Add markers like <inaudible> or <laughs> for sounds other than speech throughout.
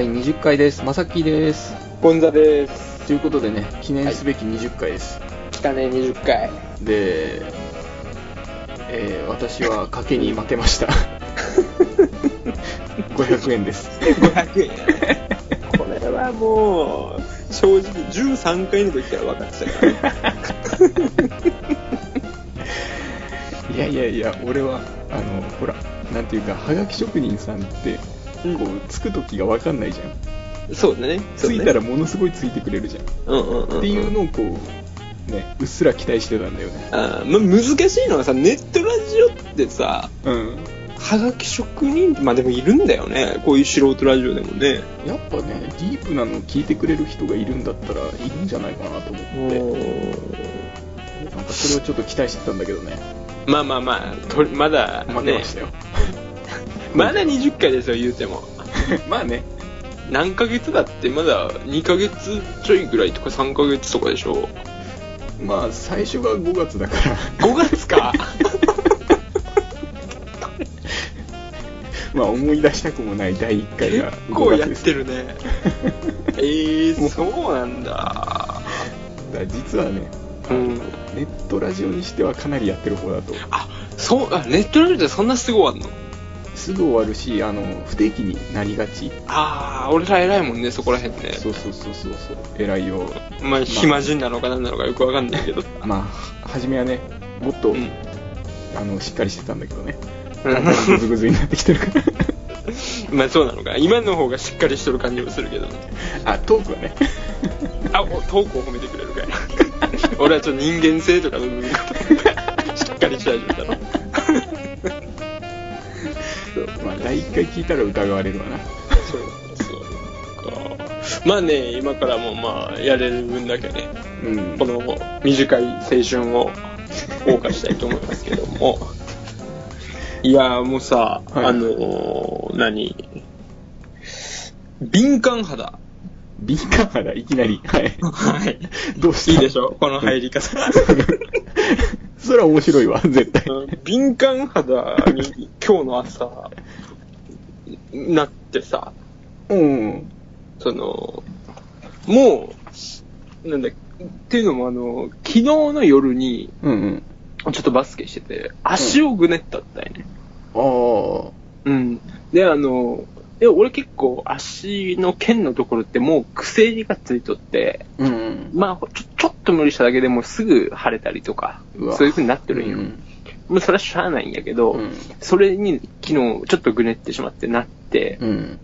第20回です。まさきです。ゴンザです。ということでね、記念すべき20回です。来たね、20回。で、えー私は賭けに負けました。<laughs> 500円です。500円。<laughs> これはもう、正直13回の時から分かってたからね。いやいやいや、俺は、あの、ほら、なんていうか、はがき職人さんって、うんこう、つく時がわかんないじゃん。そうだね。ついたらものすごいついてくれるじゃん。うんうんうん。っていうのをこう、ね、うっすら期待してたんだよね。あーまあ、難しいのはさ、ネットラジオってさ、うん。はがき職人、まあでもいるんだよね。こういう素人ラジオでもね。やっぱね、ディープなのを聞いてくれる人がいるんだったら、いるんじゃないかなと思って、なんかそれをちょっと期待してたんだけどね、まあまあまあ、とまだ、ね負けまし、たよ。まだ20回ですよ、言うても。<laughs> まあね、何ヶ月だってまだ2ヶ月ちょいぐらいとか3ヶ月とかでしょ。まあ最初が5月だから、5月か。<laughs> まあ思い出したくもない第1回結が構5月です。やってるね。えー、そうなんだ。だ実はね、うん。ネットラジオにしてはかなりやってる方だと。あそうあネットラジオってそんなすぐ終わんの？すぐ終わるし、あの、不定期になりがち。ああ俺ら偉いもんねそこらへんねそうそうそうそうそう、偉いよ。まあ暇人なのか何なのかよくわかんないけど <laughs> まあ、初めはね、もっと、うんあの、しっかりしてたんだけどね。うんぐずぐずになってきてるから。<laughs> まあそうなのか今の方がしっかりしとる感じもするけどねあ、トークはね。<laughs> あおトークを褒めてくれるかいな俺はちょっと人間性とかの部分がしっかりし始めたの回聞いたら疑われるわな。そうかまあね今からもまあやれる分だけねうん。この短い青春を謳歌したいと思いますけどもいやーもうさ、はいあのー、何？敏感肌敏感肌、いきなり。はい。はいどうした？いいでしょこの入り方 <laughs> それは面白いわ、絶対。うん敏感肌に今日の朝なってさうん。その、もう、なんだ、っていうのもあの、昨日の夜に、うんうん。ちょっとバスケしてて、足をぐねったったよね。ああ。うん。で、あの、で俺結構足の腱のところってもう癖がついとって、うんうん。まあちょ、ちょっと無理しただけでもうすぐ腫れたりとかうわ、そういう風になってるんよ。うんもうそれはしゃあないんやけど、うんそれに昨日ちょっとぐねってしまってなって、うん。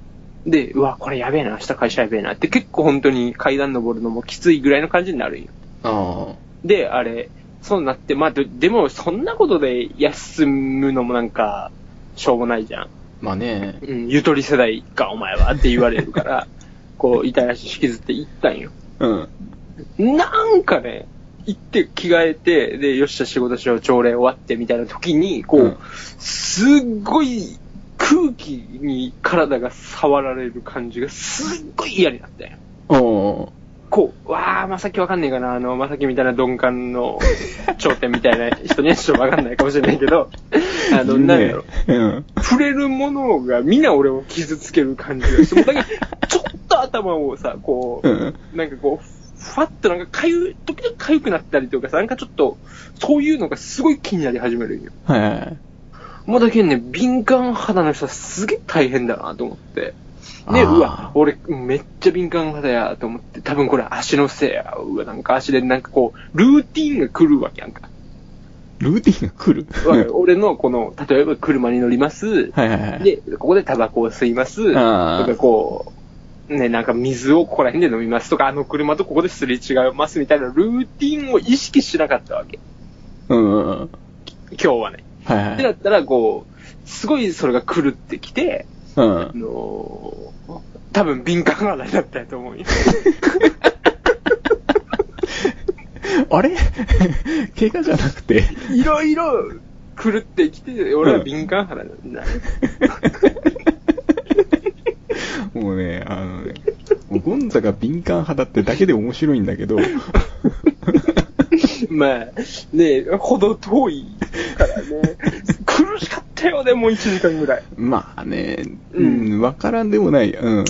で、うわ、これやべえな、明日会社やべえなって結構本当に階段登るのもきついぐらいの感じになるんよ。あで、あれ、そうなって、まあ、ででもそんなことで休むのもなんか、しょうもないじゃん。あ。まあね。うん、ゆとり世代か、お前はって言われるから、<laughs> こう、痛い足引きずって行ったんよ。うん。なんかね、行って着替えて、で、よっしゃ仕事しよう、朝礼終わってみたいな時に、こう、うんすっごい空気に体が触られる感じがすっごい嫌になったんよ。おこう、わー、まさきわかんねえかな、あの、まさきみたいな鈍感の <laughs> 頂点みたいな人にはちょっとわかんないかもしれないけど、あの、なんだろう。うん。触れるものが皆俺を傷つける感じがして、もうだけどちょっと頭をさ、こう、うん。なんかこう、ふわっとなんかかゆい、時々かゆくなったりとかさ、なんかちょっと、そういうのがすごい気になり始めるんよ。はいはいはい。もうだけどね、敏感肌の人はすげえ大変だなと思って。ね、うわ、俺めっちゃ敏感肌やと思って、多分これ足のせいや。うわ、なんか足でなんかこう、ルーティンが来るわけやんか。ルーティンが来る？俺のこの、例えば車に乗ります。はいはいはい。で、ここでタバコを吸います。とかこう、ね、なんか水をここら辺で飲みますとか、あの車とここですれ違いますみたいなルーティンを意識しなかったわけ。うんうんうん。今日はね。はいはいってなったら、こう、すごいそれが狂ってきて、うんあ。のー多分敏感肌だったと思うよ。あれ？<laughs> 怪我じゃなくて？いろいろ狂ってきて、俺は敏感肌なんだ。<laughs> もうね、あのね、ゴンザが敏感派だってだけで面白いんだけど、<laughs> まあ、ねほど遠いからね。苦しかったよね、もう1時間ぐらい。まあね、ううんん、わからんでもない。うん。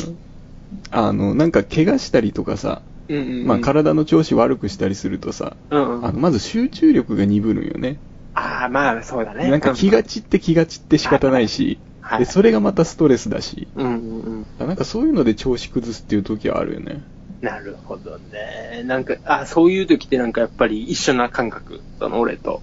あの、なんか怪我したりとかさ、うんうんうん。まあ体の調子悪くしたりするとさ、うんうん。あの、まず集中力が鈍るんよね。ああ、まあ、そうだね。なんか気が散って気が散って仕方ないし、はいで、それがまたストレスだし、うんうんうん。なんかそういうので調子崩すっていう時はあるよね。なるほどね。なんか、あそういう時ってなんかやっぱり一緒な感覚。その俺と。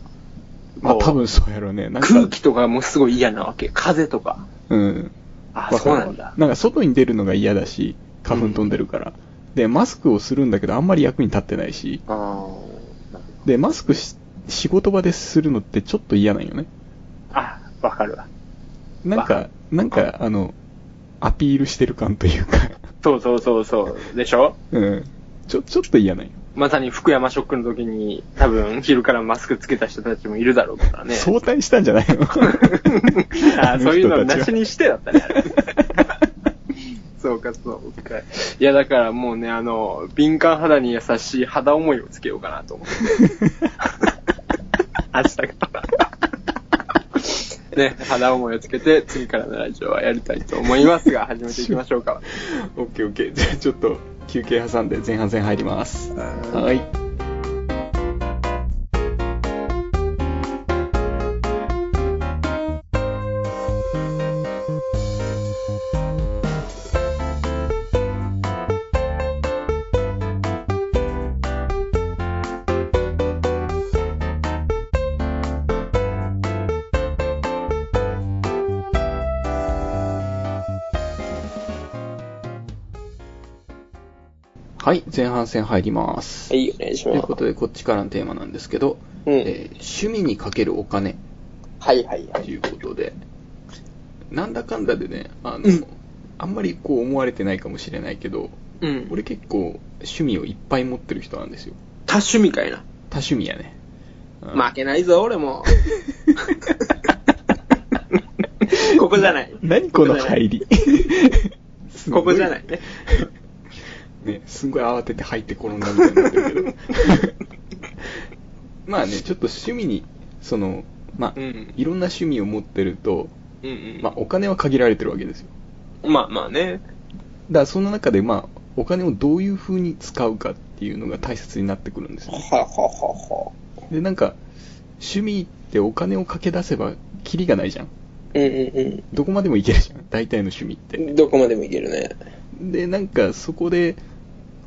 まあ多分そうやろうね。なんか、空気とかもすごい嫌なわけ。風とか。うん。あそうなんだ。なんか外に出るのが嫌だし、花粉飛んでるから。で、マスクをするんだけどあんまり役に立ってないし、で、マスクし仕事場でするのってちょっと嫌なんよね。あ、わかるわ。わなんか、なんか、あの、アピールしてる感というか、そうそうそうそう。でしょ？うん。ちょ、ちょっと嫌なんよ。まさに福山ショックの時に多分昼からマスクつけた人たちもいるだろうからね。相対したんじゃないの？<laughs> あそういうのなしにしてだったね、<laughs> そうか、そうか。いや、だからもうね、あの、敏感肌に優しい肌思いをつけようかなと思って。<laughs> 明日から。ね、肌思いをつけて、次からのラジオはやりたいと思いますが、<laughs> 始めていきましょうか。オッケーオッケー。じゃあちょっと休憩挟んで前半戦入ります。はい。はい、前半戦入ります。はい、お願いします。ということで、こっちからのテーマなんですけど、うんえー趣味にかけるお金はいはいはということで、なんだかんだでね、あの、うんあんまりこう思われてないかもしれないけど、うん。俺結構趣味をいっぱい持ってる人なんですよ。多趣味かいな。多趣味やね。うん負けないぞ、俺も。<laughs> ここじゃない。何この入り。ここじゃないね。ね、すんごい慌てて入って転んだみたいになってるけど。<laughs> まあね、ちょっと趣味に、その、まあ、うんいろんな趣味を持ってると、うんうん。まあ、お金は限られてるわけですよ。まあまあね。だからその中で、まあ、お金をどういう風に使うかっていうのが大切になってくるんですよね。はははは。で、なんか、趣味ってお金をかけ出せば、キリがないじゃん。うんうんどこまでもいけるじゃん。大体の趣味って。うん。どこまでもいけるね。で、なんか、そこで、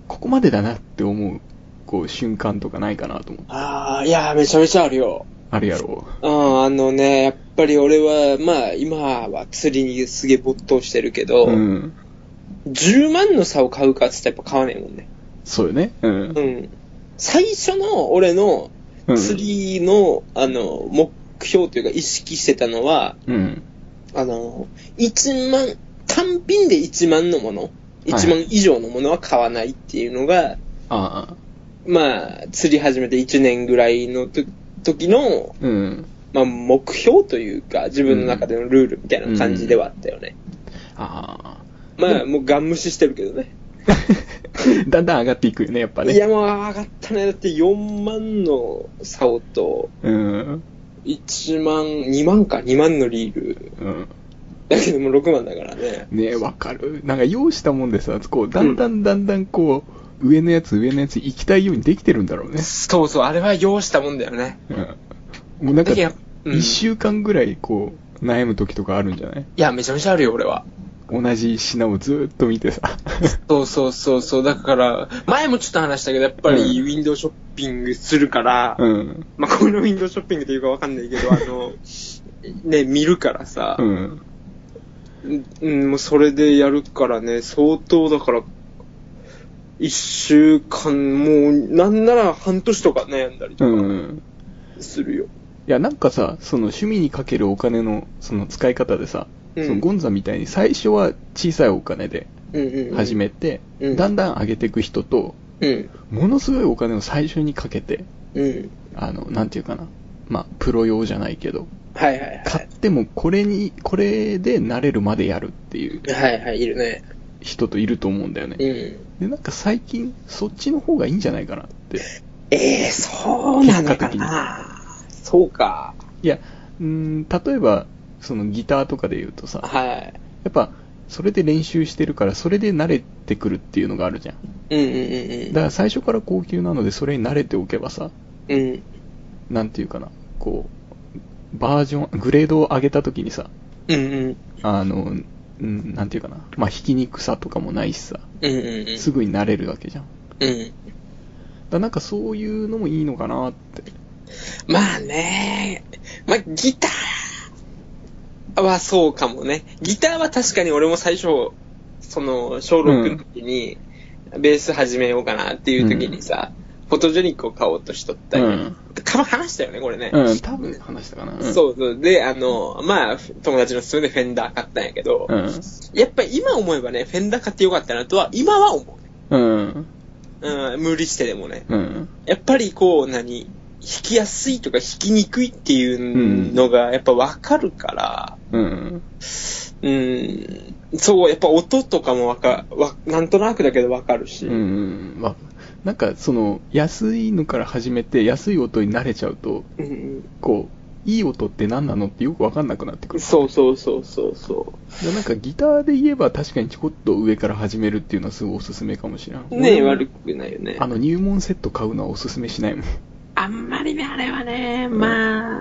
ここまでだなって思う、こう、瞬間とかないかなと思って。ああ、いやー、めちゃめちゃあるよ。あるやろああのね、やっぱり俺は、まあ、今は釣りにすげえ没頭してるけど、う。うん。10万の差を買うかっつったらやっぱ買わねえもんね。そうよね。うん。うん。最初の俺のうん釣りの、あの、目標というか意識してたのは、うん。あの、1万、単品で1万のもの、1万以上のものは買わないっていうのが、ああ。まあ、釣り始めて1年ぐらいのと時の、うん。まあ、目標というか、自分の中でのルールみたいな感じではあったよね。あまあ、もうガン無視してるけどね。あ。<laughs> だんだん上がっていくよね、やっぱね。いや、もう上がったね。だって4万の竿と、うん。1万、2万か、2万のリール。うん。だけどもう6万だからね。ねえ、わかる。なんか用意したもんでさ、こう、だんだんだんだんこう、上のやつ、上のやつ行きたいようにできてるんだろうね。そうそう、あれは用したもんだよね。うん。もうなんか、だけどうん一週間ぐらいこう、悩む時とかあるんじゃない？いや、めちゃめちゃあるよ、俺は。同じ品をずーっと見てさ。そうそうそうそう。だから、前もちょっと話したけど、やっぱりうんウィンドウショッピングするから、うん。まあ、このウィンドウショッピングというかわかんないけど、あの、<laughs> ね、見るからさ、うん。うん、もうそれでやるからね、相当だから、一週間、もう、なんなら半年とか悩んだりとかうん。するよ。いや、なんかさ、その趣味にかけるお金の、その使い方でさ、うんそのゴンザみたいに最初は小さいお金でうんうん、うん。始めて、うんだんだん上げていく人と、うん。ものすごいお金を最初にかけて、うん。あの、なんていうかな。まあ、プロ用じゃないけど、はいはいは買ってもこれに、これで慣れるまでやるっていうい。はいはい、いるね。人といると思うんだよね。うん。で、なんか最近、そっちの方がいいんじゃないかなって。ええそうなのかなそうか。いや、うーん、例えば、そのギターとかで言うとさ、はい。やっぱ、それで練習してるから、それで慣れてくるっていうのがあるじゃん。うんうんうんだから最初から高級なので、それに慣れておけばさ、うん。うん。なんていうかな、こう、バージョン、グレードを上げた時にさ、うんうん。あの、うんなんていうかな、まあ、ひき肉さとかもないしさ、うんうんうん。すぐに慣れるわけじゃん。うん。らなんかそういうのもいいのかなって。まあね、まあギターはそうかもね。ギターは確かに俺も最初、その、小6の時に、ベース始めようかなっていう時にさ、フォトジェニックを買おうとしとったり、うんか話したよね、これね。うん、多分話したかな。うん、そうそう。で、あの、まあ、友達の勧めでフェンダー買ったんやけど、うん。やっぱり今思えばね、フェンダー買ってよかったなとは、今は思う。うん。うん、無理してでもね。うん。やっぱりこう、何、弾きやすいとか弾きにくいっていうのがやっぱわかるから、うん。うん、そう、やっぱ音とかもわか、わ、なんとなくだけどわかるし。うん。まあ、なんかその、安いのから始めて、安い音に慣れちゃうと、うんこう、いい音って何なのってよくわかんなくなってくる。そうそうそうそうそでなんかギターで言えば確かにちょこっと上から始めるっていうのはすごいおすすめかもしれん。う。ねえ、悪くないよね。あの入門セット買うのはおすすめしないもん。あんまりね、あれはね、ま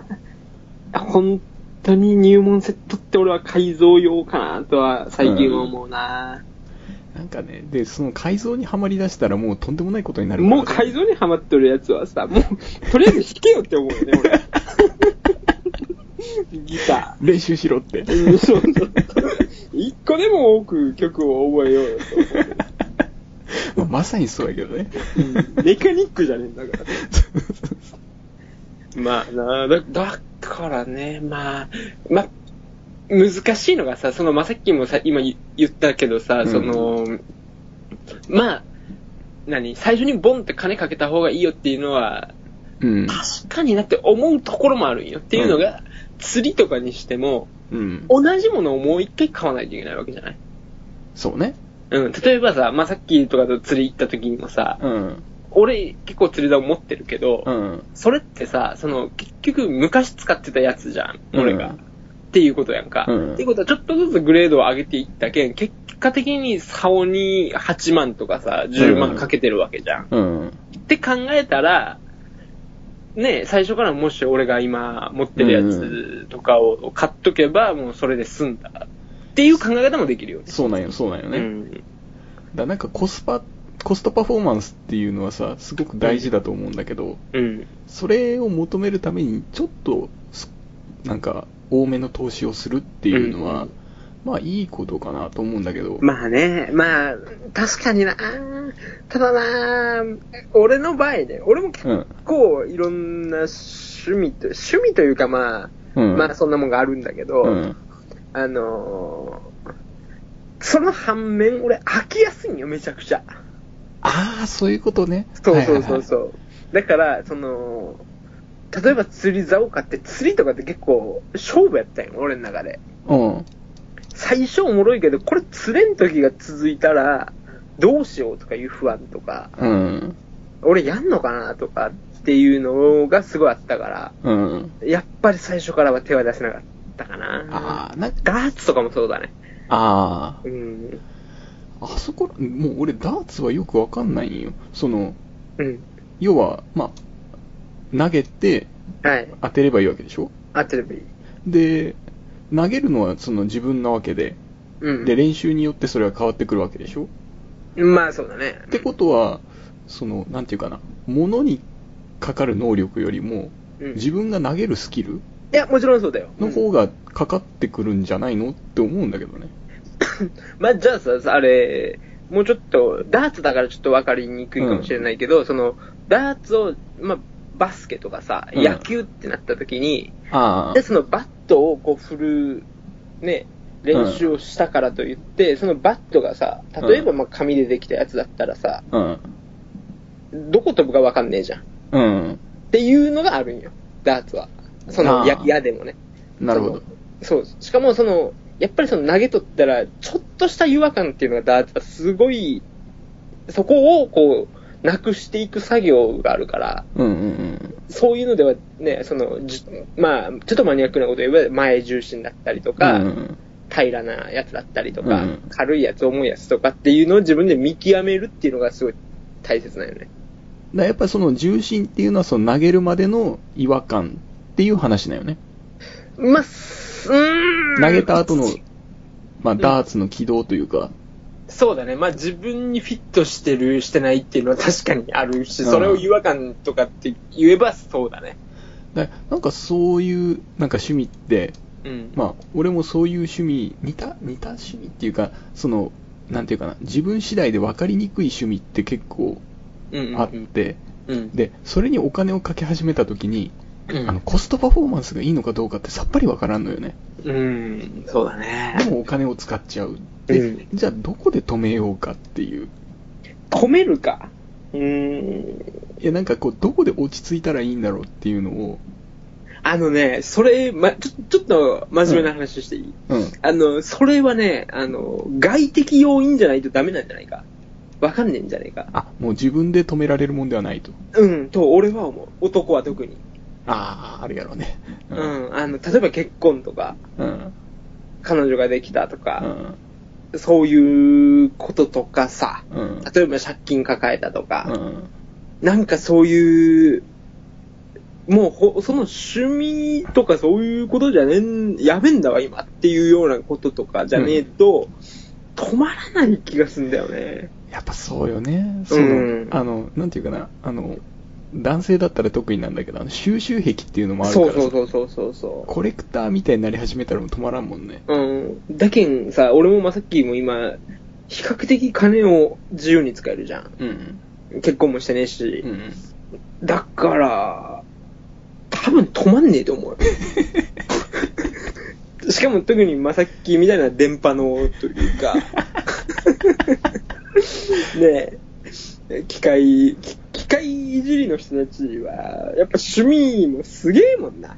あ、本当に入門セットって俺は改造用かなとは最近は思うな。なんかね、で、その改造にはまり出したらもうとんでもないことになるね。もう改造にハマってるやつはさ、もう、とりあえず弾けよって思うよね、俺。<laughs> ギタ練習しろって。ー。うん、そうそう。一個でも多く曲を覚えようよと思う。<laughs> まあまさにそうやけどね。うんメカニックじゃねえんだから。<laughs> まあなだ、だからね、まあ、まあ、難しいのがさ、その、まあ、さっきもさ、今言言ったけどさ、うんその、まあ、何最初にボンって金かけた方がいいよっていうのは、うん。確かになって思うところもあるんよ。っていうのが、釣りとかにしても、うん。同じものをもう一回買わないといけないわけじゃない？そうね。うん。例えばさ、まあ、さっきとかと釣り行った時にもさ、うん。俺結構釣り竿持ってるけど、うん。それってさ、その、結局昔使ってたやつじゃん、俺が。うんっていうことやんか。うんっていうことはちょっとずつグレードを上げていったけん、結果的に竿に8万とかさ、10万かけてるわけじゃん。うん。って考えたら、ね最初からもし俺が今持ってるやつとかを買っとけば、もうそれで済んだ。っていう考え方もできるよね。そうなんよ、そうなんよね。うん。だなんかコスパ、コストパフォーマンスっていうのはさ、すごく大事だと思うんだけど、うん。それを求めるために、ちょっとす、なんか、多めの投資をするっていうのは、うんまあいいことかなと思うんだけど、まあね、まあ、確かにな。ただな、俺の場合ね、俺も結うん。構いろんな趣味と、趣味というかまあ、うん。まあそんなもんがあるんだけど、うん。あのーその反面俺飽きやすいんよ、めちゃくちゃ。ああ、そういうことね。そうそうそうう。そう。だから、その、例えば釣り竿買って、釣りとかって結構勝負やったんよ、俺の中で。うん。最初おもろいけど、これ釣れん時が続いたら、どうしようとかいう不安とか、うん。俺やんのかなとかっていうのがすごいあったから、うん。やっぱり最初からは手は出せなかったかな。ああ、なんか、ダーツとかもそうだね。あうん。あ、あそこ、もう俺ダーツはよくわかんないんよ。その、うん。要は、まあ、投げてはい。当てればいいわけでしょ？あ、テレビ。で、投げるのはその自分なわけで、うん。で、練習によってそれは変わってくるわけでしょ？まあそうだね。ってことは、その、なんていうかな、物にかかる能力よりも、うん。い自分が投げるスキルや、もちろんそうだよ。の方がかかってくるんじゃないの？って思うんだけどね。<laughs> まあ、じゃあさ、あれ、もうちょっと、ダーツだからちょっと分かりにくいかもしれないけど、その、ダーツを、まあ、バスケとかさ、うん野球ってなった時に、あで、そのバットをこう振る、ね、練習をしたからといって、そのバットがさ、例えばまあ紙でできたやつだったらさ、あ。どこ飛ぶか分かんねえじゃん。っうん。うん。ていうのがあるんよ、ダーツは。その、あーや、矢でもね。なるほど。そう。しかもその、やっぱりその投げとったら、ちょっとした違和感っていうのがダーツはすごい、そこをこう、なくしていく作業があるから、うんうんうん。そういうのではね、その、じまあ、ちょっとマニアックなこと言えば前重心だったりとか、うん平らなやつだったりとか、うん軽いやつ、重いやつとかっていうのを自分で見極めるっていうのがすごい大切なんよね。だやっぱりその重心っていうのはその投げるまでの違和感っていう話だよね。まあ、すうーん。投げた後の、まあ、ダーツの軌道というか、そうだね。まあ自分にフィットしてる、してないっていうのは確かにあるし、うんそれを違和感とかって言えばそうだね。だなんかそういうなんか趣味って、うん。まあ、俺もそういう趣味、似た、似た趣味っていうか、その、なんていうかな、自分次第で分かりにくい趣味って結構うんうんうん、あって、うん。で、それにお金をかけ始めた時に、うんあの、コストパフォーマンスがいいのかどうかってさっぱり分からんのよね。うん、そうだね。でもお金を使っちゃう。で、うんじゃあどこで止めようかっていう。止めるか。うーん。いや、なんかこう、どこで落ち着いたらいいんだろうっていうのを、あのね、それ、ま、ちょ、ちょっと真面目な話していい、うん。あの、それはね、あの、外的要因じゃないとダメなんじゃないか。わかんねえんじゃないか。あ、もう自分で止められるもんではないと。うん、と、俺は思う。男は特に。ああ、あるやろね。う。ん、あの、例えば結婚とか、うん。彼女ができたとうか、ん。そういうこととかさ、うん。例えば借金抱えたとうか、ん。なんかそういう、もうほ、その趣味とかそういうことじゃねん、やめんだわ今っていうようなこととかじゃねえと、止まらない気がすんだよね。やっぱそうよね。その、うんあの、なんていうかな、あの、男性だったら得意なんだけど、あの収集癖っていうのもあるからさそうそうそうそうそうそコレクターみたいになり始めたらもう止まらんもんね。う。うん。だけんさ、俺もまさっきも今、比較的金を自由に使えるじゃん。うん。結婚もしてねえし。うん。だから、多分止まんねえと思う。<laughs> しかも特にまさっきみたいな電波のというか、<laughs> ねえ、機械、機機械いじりの人たちは、やっぱ趣味もすげえもんな。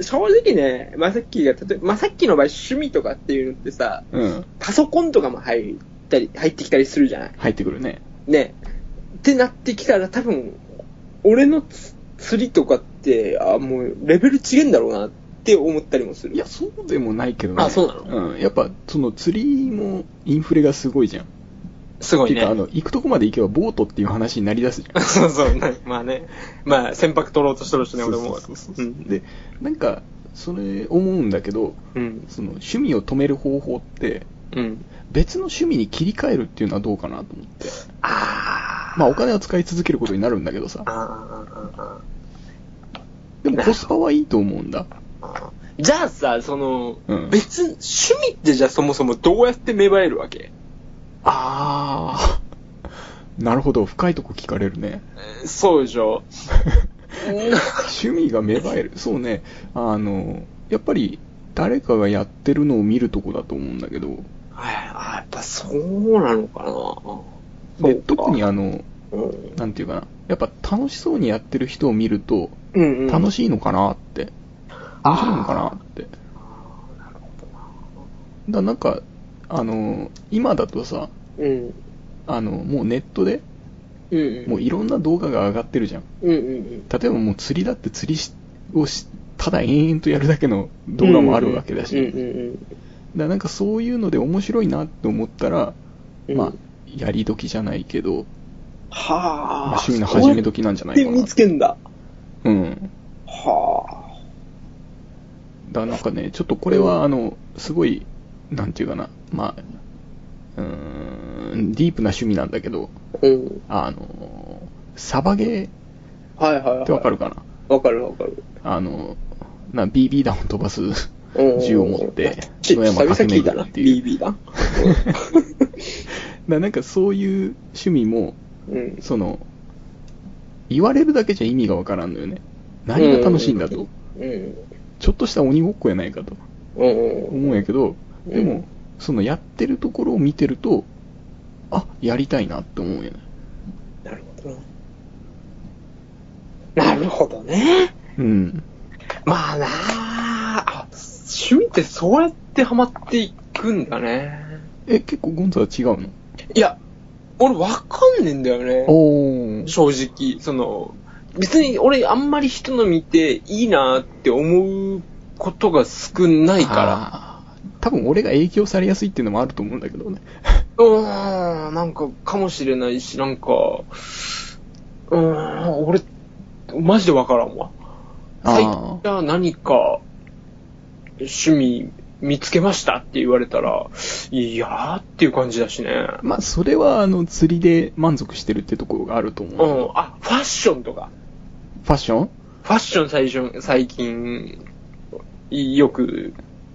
正直ね、まさっきが、例えば、まさっきの場合趣味とかっていうのってさ、うん。パソコンとかも入ったり、入ってきたりするじゃない？入ってくるね。ね。ってなってきたら多分、俺のつ釣りとかって、あ、もうレベル違えんだろうなって思ったりもする。いや、そうでもないけどね。あそうなの？うん。やっぱ、その釣りもインフレがすごいじゃん。すごいねあ。の、行くとこまで行けばボートっていう話になりだすじゃん。<laughs> そうそう、なまあね。まあ、船舶取ろうとしてるしね、俺も。そうそうそうそううんで、なんか、それ思うんだけど、うん。その趣味を止める方法って、うん。別の趣味に切り替えるっていうのはどうかなと思って。あー。まあお金を使い続けることになるんだけどさあ。ーあー、あでもコスパはいいと思うんだ。じゃあさ、その、うん別、趣味ってじゃあそもそもどうやって芽生えるわけ？あー。<laughs> なるほど、深いとこ聞かれるね。えーそうでしょ <laughs> 趣味が芽生える。そうね。あの、やっぱり誰かがやってるのを見るとこだと思うんだけど、はいあ、やっぱそうなのかなで特にあの、うんなんていうかな。やっぱ楽しそうにやってる人を見ると、うんうん。楽しいのかなって。面白いのかなって。だなんか、あの、今だとさ、うん。あの、もうネットで、うんうん。もういろんな動画が上がってるじゃん。うんうんうん。例えばもう釣りだって釣りしをし、ただ延々とやるだけの動画もあるわけだし。うんうんだからなんかそういうので面白いなって思ったら、うん。まあ、やり時じゃないけど、はまああ。趣味の始め時なんじゃないかなで見つけんだ。うん。はだからなんかね、ちょっとこれはあの、すごい、なんていうかな、まあ、うーん、ディープな趣味なんだけど、あ。うん。あの、サバゲはいはいはい。ーってわかるかな、わかるわかる。あの、な、BB 弾を飛ばすうん銃を持って、野山駆け。巡るっていう。BB だ。だからなんかそういう趣味も、うん。その、言われるだけじゃ意味がわからんのよね。何が楽しいんだと。うん。ちょっとした鬼ごっこやないかと。思うんやけど、うんでも、そのやってるところを見てると、あ、やりたいなって思うんやね。なるほどな。なるほどね。うん。まあなあ、趣味ってそうやってハマっていくんだね。え、結構ゴンザは違うの？いや、俺わかんねえんだよね。おー。正直。その、別に俺あんまり人の見ていいなって思うことが少ないから。ら。多分俺が影響されやすいっていうのもあると思うんだけどね。<laughs> うーん、なんか、かもしれないし、なんか、うーん、俺、マジでわからんわ。最近あじゃあ何か、趣味見つけましたって言われたら、いやーっていう感じだしね。まあ、それは、あの、釣りで満足してるってところがあると思う。うん、あ、ファッションとか。ファッション？ファッション最初、最近、よく、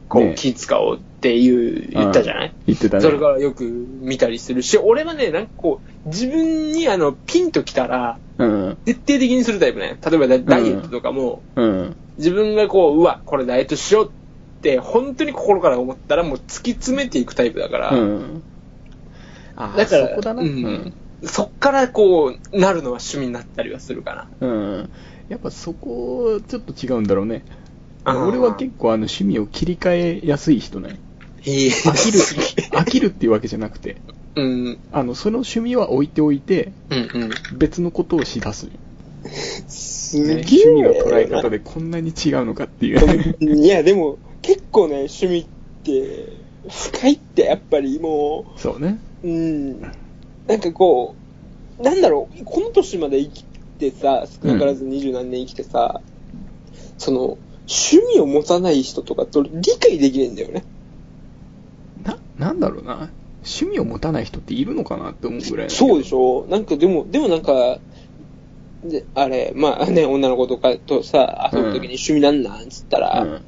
こねう、気使おうっていう、言ったじゃない、言ってたね。それからよく見たりするし、俺はね、なんかこう、自分にあの、ピンときたら、うん。徹底的にするタイプね。例えばダダイエットとかも、うん。自分がこう、うわ、これダイエットしようって、本当に心から思ったらもう突き詰めていくタイプだから、うん。あーだから、そこだな。ううんん。そっからこう、なるのは趣味になったりはするかな。うん。やっぱそこ、ちょっと違うんだろうね。俺は結構あの趣味を切り替えやすい人ね。いい。飽きる、<laughs> 飽きるっていうわけじゃなくて、うん。あの、その趣味は置いておいて、うんうん。別のことをしだす。すね、趣味の捉え方でこんなに違うのかっていう。いや、でも、結構ね、趣味って、深いって、やっぱりもそうね。う、うん、なんかこう、なんだろう、この年まで生きてさ、少なからず二十何年生きてさ、その、趣味を持たない人とかと理解できないんだよね。な、なんだろうな。趣味を持たない人っているのかなって思うぐらいそうでょしょなんかでも、でもなんか、で、あれ、まあね、女の子とかとさ、遊ぶときに趣味なんなんつったら、うん。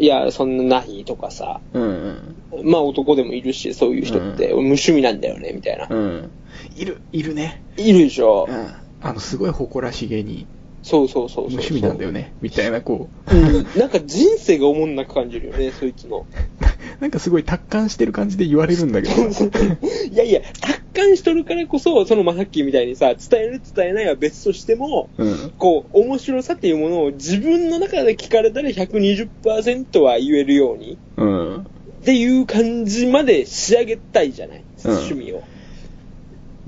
いや、そんなないとかさ、うんまあ男でもいるし、そういう人って、無趣味なんだよね、みたいな。うん。うん。いる、いるね。いるでしょ、うん。あの、すごい誇らしげに、そうそうそうそう。無趣味なんだよね。みたいな、こう、うん。なんか人生がおもんなく感じるよね、そいつの。<laughs> なんかすごい達観してる感じで言われるんだけど。<laughs> いやいや、達観しとるからこそ、そのまあさっきみたいにさ、伝える伝えないは別としても、うん。こう、面白さっていうものを自分の中で聞かれたら120%は言えるように、うん。っていう感じまで仕上げたいじゃない、うん趣味を。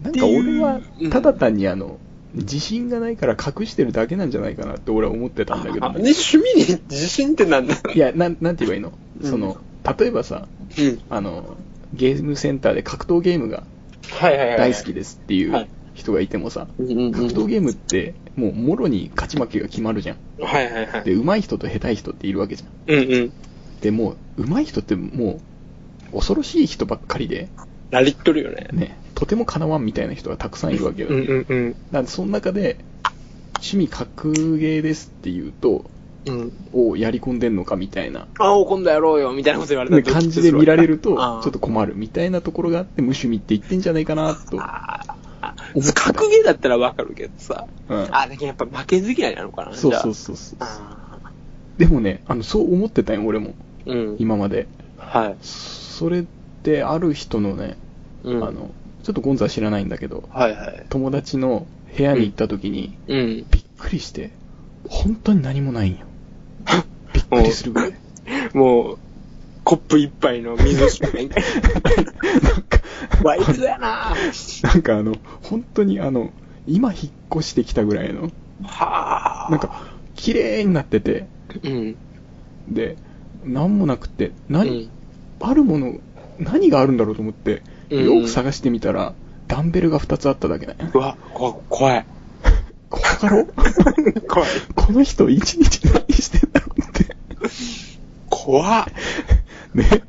なんか俺はうん、ただ単にあの、自信がないから隠してるだけなんじゃないかなって俺は思ってたんだけどあね、ね。趣味に自信ってなんだいや、なん、なんて言えばいいの？うんその、例えばさ、うん。あの、ゲームセンターで格闘ゲームが。大好きですっていはいう人がいてもさ。格闘ゲームって、もう、もろに勝ち負けが決まるじゃん。はいはいはい。で、上手い人と下手い人っているわけじゃん。うんうん。で、もう、上手い人ってもう、恐ろしい人ばっかりで、ラリっとるよね。ね、とてもかなわんみたいな人がたくさんいるわけよ。うんうんうん。なんで、その中で、趣味格ゲーですって言うと、うん。おやり込んでんのかみたいな、あお、今度やろうよ、みたいなこと言われたら感じで見られると、ちょっと困るみたいなところがあって、無趣味って言ってんじゃないかな、と。ああ格ゲーだったらわかるけどさ。うんあ、だけどやっぱ負けず嫌いなのかなそうそうそうそう。あでもね、あの、そう思ってたよ、俺も。ーうん。今まで。はい。それって、ある人のね、うん。あの、ちょっとゴンザは知らないんだけど、はいはい。友達の部屋に行った時に、うん。びっくりして、本当に何もないんよ。<laughs> びっくりするぐらい。もう、コップ一杯の水しかない。ワイルドやななんかあの、本当にあの、今引っ越してきたぐらいの、はあ。なん、か、綺麗になってて、うん。で、なんもなくて、何、うんあるもの、何があるんだろうと思って、うんよく探してみたら、ダンベルが2つあっただけね。うわ、こ怖い。怖かろ怖い。この人一日何してんだろうって。怖っ。<laughs> ね。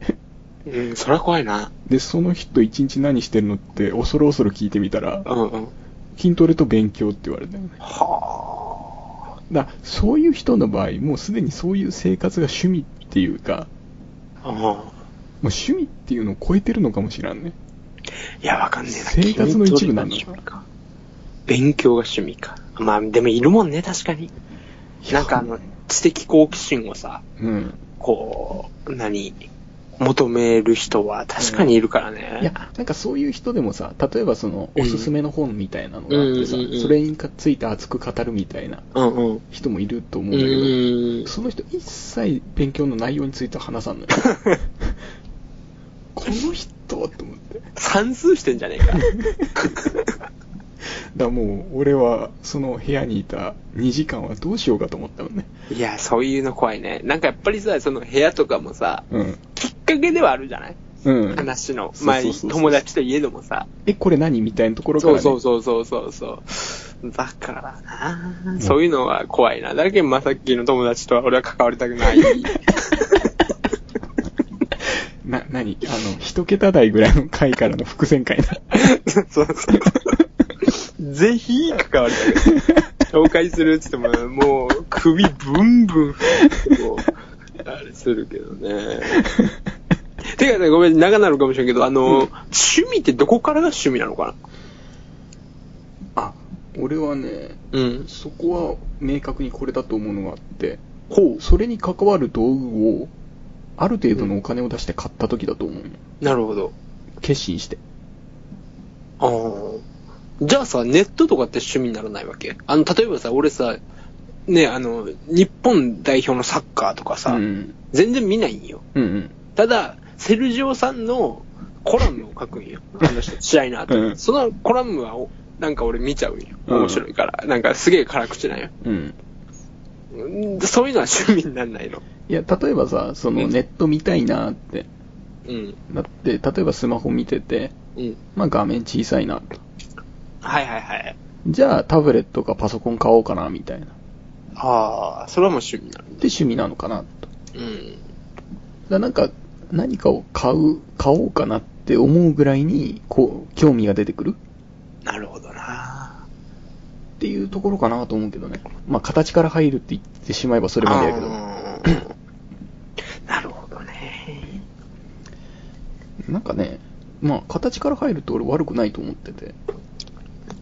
うん、そりゃ怖いな。で、その人一日何してるのって、恐る恐る聞いてみたら、うんうん。筋トレと勉強って言われたよね。はだからそういう人の場合、もうすでにそういう生活が趣味っていうか、あ。うん。もう趣味っていうのを超えてるのかもしらんね。いや、わかんねえな。生活の一部なのか筋トレが趣味か勉強が趣味か。まあ、でもいるもんね、確かに。なんかあの、知的好奇心をさ、うん。こう、何、求める人は確かにいるからね。いや、なんかそういう人でもさ、例えばその、おすすめの本みたいなのがあってさ、うんうんうんうんそれについて熱く語るみたいなうんうん。人もいると思ううんだけど、ーん。その人一切勉強の内容については話さんのよ。<laughs> この人と思って。算数してんじゃねえか。<laughs> だからもう、俺は、その部屋にいた2時間はどうしようかと思ったもんね。いや、そういうの怖いね。なんかやっぱりさ、その部屋とかもさ、うん。きっかけではあるじゃない？うん。話の。そうまあそうそうそう友達といえどもさ。え、これ何みたいなところから、そうね。そうそうそうそうそう。だからな、そういうのは怖いな。だけどまさっきの友達とは俺は関わりたくない。な、何？あの、一桁台ぐらいの回からの伏線回だ。<laughs> そうそう。ぜひ関わりた。紹介するって言っても、もう首ブンブン、こう、あれするけどね。てかね、ごめん、長なるかもしれんけど、あの、うん趣味ってどこからが趣味なのかあ、俺はね、なうん。そこは明確にこれだと思うのがあって、ほそれに関わる道具を、ある程度のお金を出して買った時だと思う。なるほど。決心して。ああ。じゃあさ、ネットとかって趣味にならないわけ？あの、例えばさ、俺さ、ね、あの、日本代表のサッカーとかさ、うん。全然見ないんよ。うんうん。ただ、セルジオさんのコラムを書くんよ。あの人、試合の後、うんそのコラムはお、なんか俺見ちゃうんよ。うん面白いから。なんかすげえ辛口なんよ。うん。うんそういうのは趣味になんないの。いや、例えばさ、そのうんネット見たいなってうん。なって、例えばスマホ見てて、うん。まあ画面小さいなと。はいはいはい。じゃあタブレットかパソコン買おうかな、みたいな。ああ、それはもう趣味なんだ。で趣味なのかなと。うん。だなんか、何かを買う、買おうかなって思うぐらいに、こう、興味が出てくるなるほどな。っていうところかなと思うけどね。まあ形から入るって言ってしまえばそれまでやけど。なるほどね。なんかね、まあ形から入ると俺悪くないと思ってて。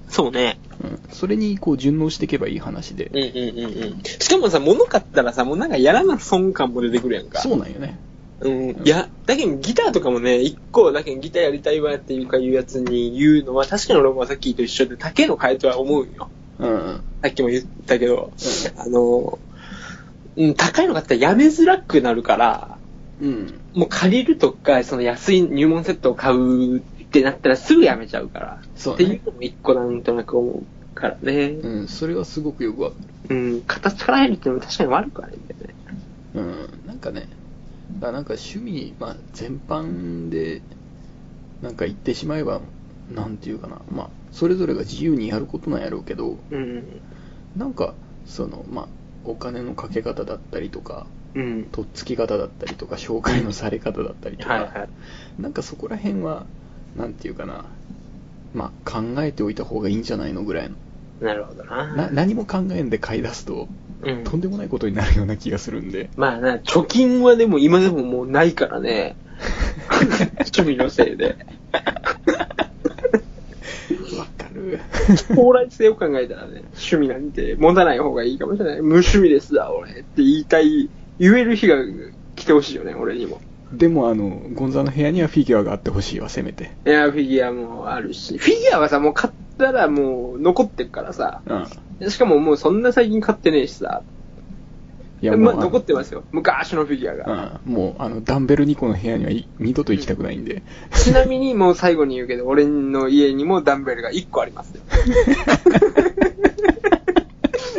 そうね。うん。それにこう順応していけばいい話で。うんうんうんうん。しかもさ、物買ったらさ、もうなんかやらな損感も出てくるやんか。そうなんよね。うん。いや、だけどギターとかもね、一個、だけどギターやりたいわっていうか言うやつに言うのは、確かに俺もさっきと一緒で、竹の替えとは思うんよ。うん。さっきも言ったけど、あの、うん、高いの買ったらやめづらくなるから、うん。もう借りるとか、その安い入門セットを買うってなったらすぐやめちゃうから。そうねっていう。のも一個なんとなく思うからね。うん、それはすごくよくわかうん、形から入るっていうのも確かに悪くはないんだよね。る。うん。なんかね、だからなんか趣味、まあ全般で、なんか言ってしまえば、なんていうかな。まあ、それぞれが自由にやることなんやろうけど、うん。なんか、その、まあ、お金のかけ方だったりとか、うん。とっつき方だったりとか、紹介のされ方だったりとか、はいはい。なんかそこら辺は、なんていうかな、まあ、考えておいた方がいいんじゃないのぐらいの。なるほどな。な何も考えんで買い出すと、うんとんでもないことになるような気がするんで。まあな、貯金はでも今でももうないからね。<laughs> <laughs> 趣味のせいで。<laughs> 将来性を考えたらね、趣味なんて持たない方がいいかもしれない。無趣味ですわ、俺。って言いたい、言える日が来てほしいよね、俺にも。でも、あの、ゴンザの部屋にはフィギュアがあってほしいわ、せめて。エアフィギュアもあるし、フィギュアはさ、もう買ったらもう残ってるからさ。うん。しかももうそんな最近買ってねえしさ。いや、もまあ、う、残ってますよ。昔のフィギュアが。うん。もう、あの、ダンベル2個の部屋にはい二度と行きたくないんで。ちなみにもう最後に言うけど、俺の家にもダンベルが1個ありますよ。<laughs>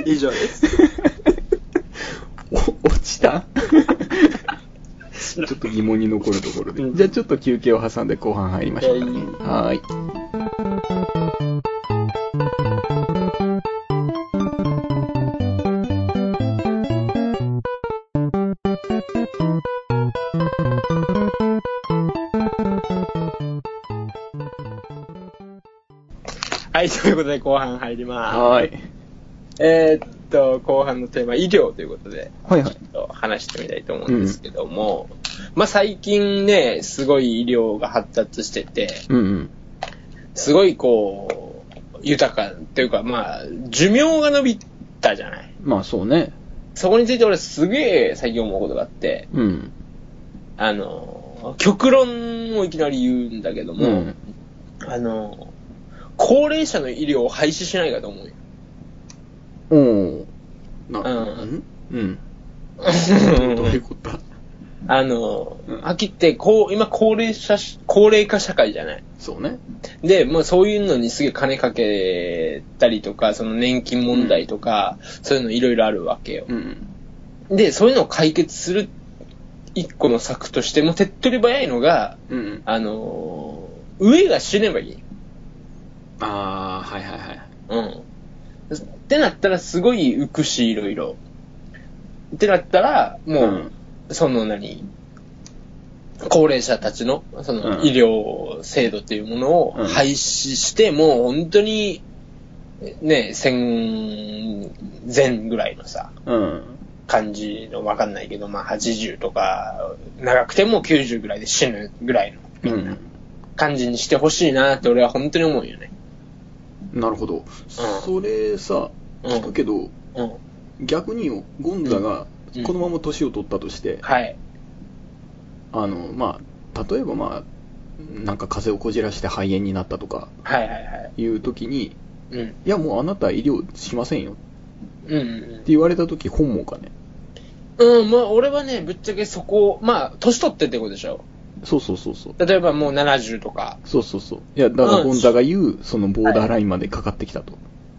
以上です。<laughs> お、落ちた？<laughs> ちょっと疑問に残るところで。うんじゃあちょっと休憩を挟んで後半入りましょうかね。はーい。はい、ということで後半入ります。はーい。えーっと、後半のテーマ、医療ということで、はいはいちょっと話してみたいと思うんですけども、まあ最近ね、すごい医療が発達してて、うんうん。すごいこう、豊かっていうか、まあ、寿命が伸びたじゃない。まあそうね。そこについて俺すげえ最近思うことがあって、うん。あの、極論をいきなり言うんだけども、うんあの、高齢者の医療を廃止しないかと思うよ。おー。な、うんうん。<laughs> どういうこと？だあの、うんはっきり言って、こう、今高齢者し、高齢化社会じゃない。そうね。で、まあそういうのにすげえ金かけたりとか、その年金問題とか、そういうのいろいろあるわけよ。うん。で、そういうのを解決する一個の策としても手っ取り早いのが、うん。あのー上が死ねばいい。ああ、はいはいはい。うん。ってなったらすごい浮くし、いろいろ。ってなったら、もう、うんその何、高齢者たちの、そのうん医療制度っていうものをうん廃止して、もう本当に、ね、戦前ぐらいのさ、うん。感じのわかんないけど、まあ80とか、長くても90ぐらいで死ぬぐらいのうん。感じにしてほしいなって俺は本当に思うよね。なるほど。それさ、うん聞くけど、うん。逆によ、ゴンザがうんこのまま年を取ったとして、はい。あの、まあ、例えばまあ、なんか風邪をこじらして肺炎になったとかはいはいはい。いう時に、うん。いやもうあなた医療しませんよってうんうん言われた時本望かね。うん。うん、まあ俺はね、ぶっちゃけそこ、まあ、年取ってってことでしょ。そうそうそうそう。例えばもう70とか。そうそうそう。いや、だからうんゴンザが言う、そのボーダーラインまでかかってきたと。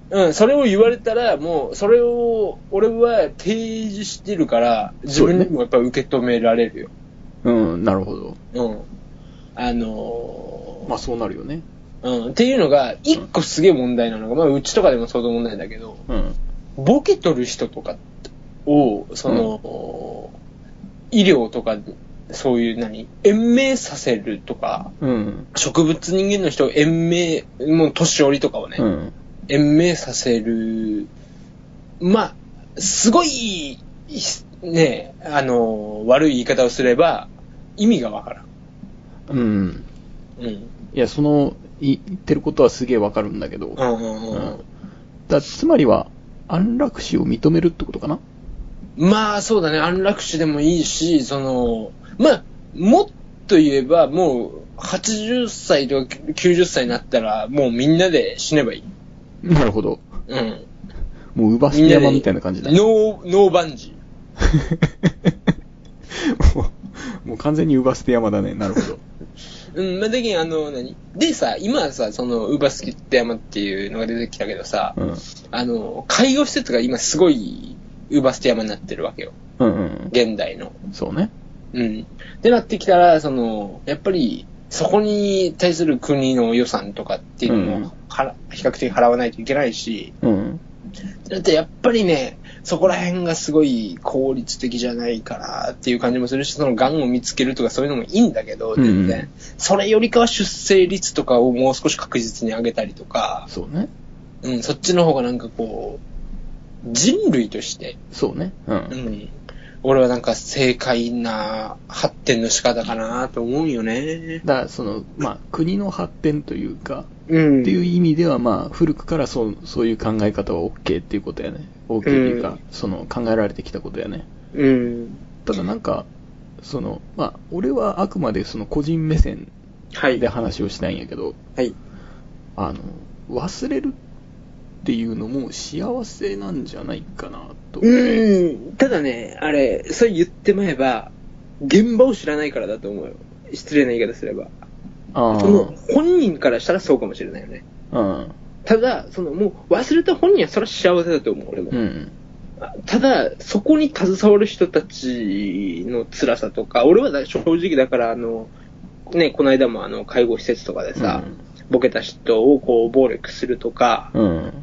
うん、それを言われたら、もう、それを、俺は提示してるから、自分にもやっぱ受け止められるよ。うん、なるほど。うん。あのーまあそうなるよね。うん。っていうのが、一個すげえ問題なのが、まあ、うちとかでも相当問題だけど、うん。ボケ取る人とかを、その、医療とか、そういう何延命させるとか、うん。植物人間の人を延命、もう年寄りとかをね、うん。延命させる、まあ、すごい、ね、あの、悪い言い方をすれば、意味がわからん。うん。うん。いや、その、い言ってることはすげえわかるんだけど、うんうんうん。だつまりは、安楽死を認めるってことかな？まあ、そうだね。安楽死でもいいし、その、まあ、もっと言えば、もう、80歳とか90歳になったら、もうみんなで死ねばいい。なるほど。うん。もう、ウバステ山みたいな感じだ。ノー、ノーバンジ <laughs> もう、もう完全にウバステ山だね。なるほど。ー。うん、まあ、だけど、あの、何？でさ、今はさ、その、ウーバースキット山っていうのが出てきたけどさ、うん。あの、介護施設が今すごい、ウーバーステ山になってるわけよ。うんうん。現代の。そうね。うん。ってなってきたら、その、やっぱり、そこに対する国の予算とかっていうのうんも、はら比較的払わないといけないし、うん。だってやっぱりね、そこら辺がすごい効率的じゃないかなっていう感じもするし、その癌を見つけるとかそういうのもいいんだけど、全然。うんそれよりかは出生率とかをもう少し確実に上げたりとか、そうね。うん、そっちの方がなんかこう、人類として、そうね。う。うんん、俺はなんか正解な発展の仕方かなと思うよね。だから、その、まあ、国の発展というか、うん。っていう意味では、まあ、古くからそう、そういう考え方は OK っていうことやね。OK っていうか、うんその、考えられてきたことやね。うん。ただなんか、その、まあ、俺はあくまでその個人目線はい。で話をしたいんやけど、はい。あの、忘れるっていうのも幸せなんじゃないかなと。うん。ただね、あれ、それ言ってまえば、現場を知らないからだと思うよ。失礼な言い方すれば。あその、本人からしたらそうかもしれないよね。あ。ただ、その、もう忘れた本人はそれは幸せだと思う、俺も。うん。うん。ただ、そこに携わる人たちの辛さとか、俺はだ正直だから、あの、ね、この間もあの、介護施設とかでさ、ボケた人をこう、暴力するとか、うん。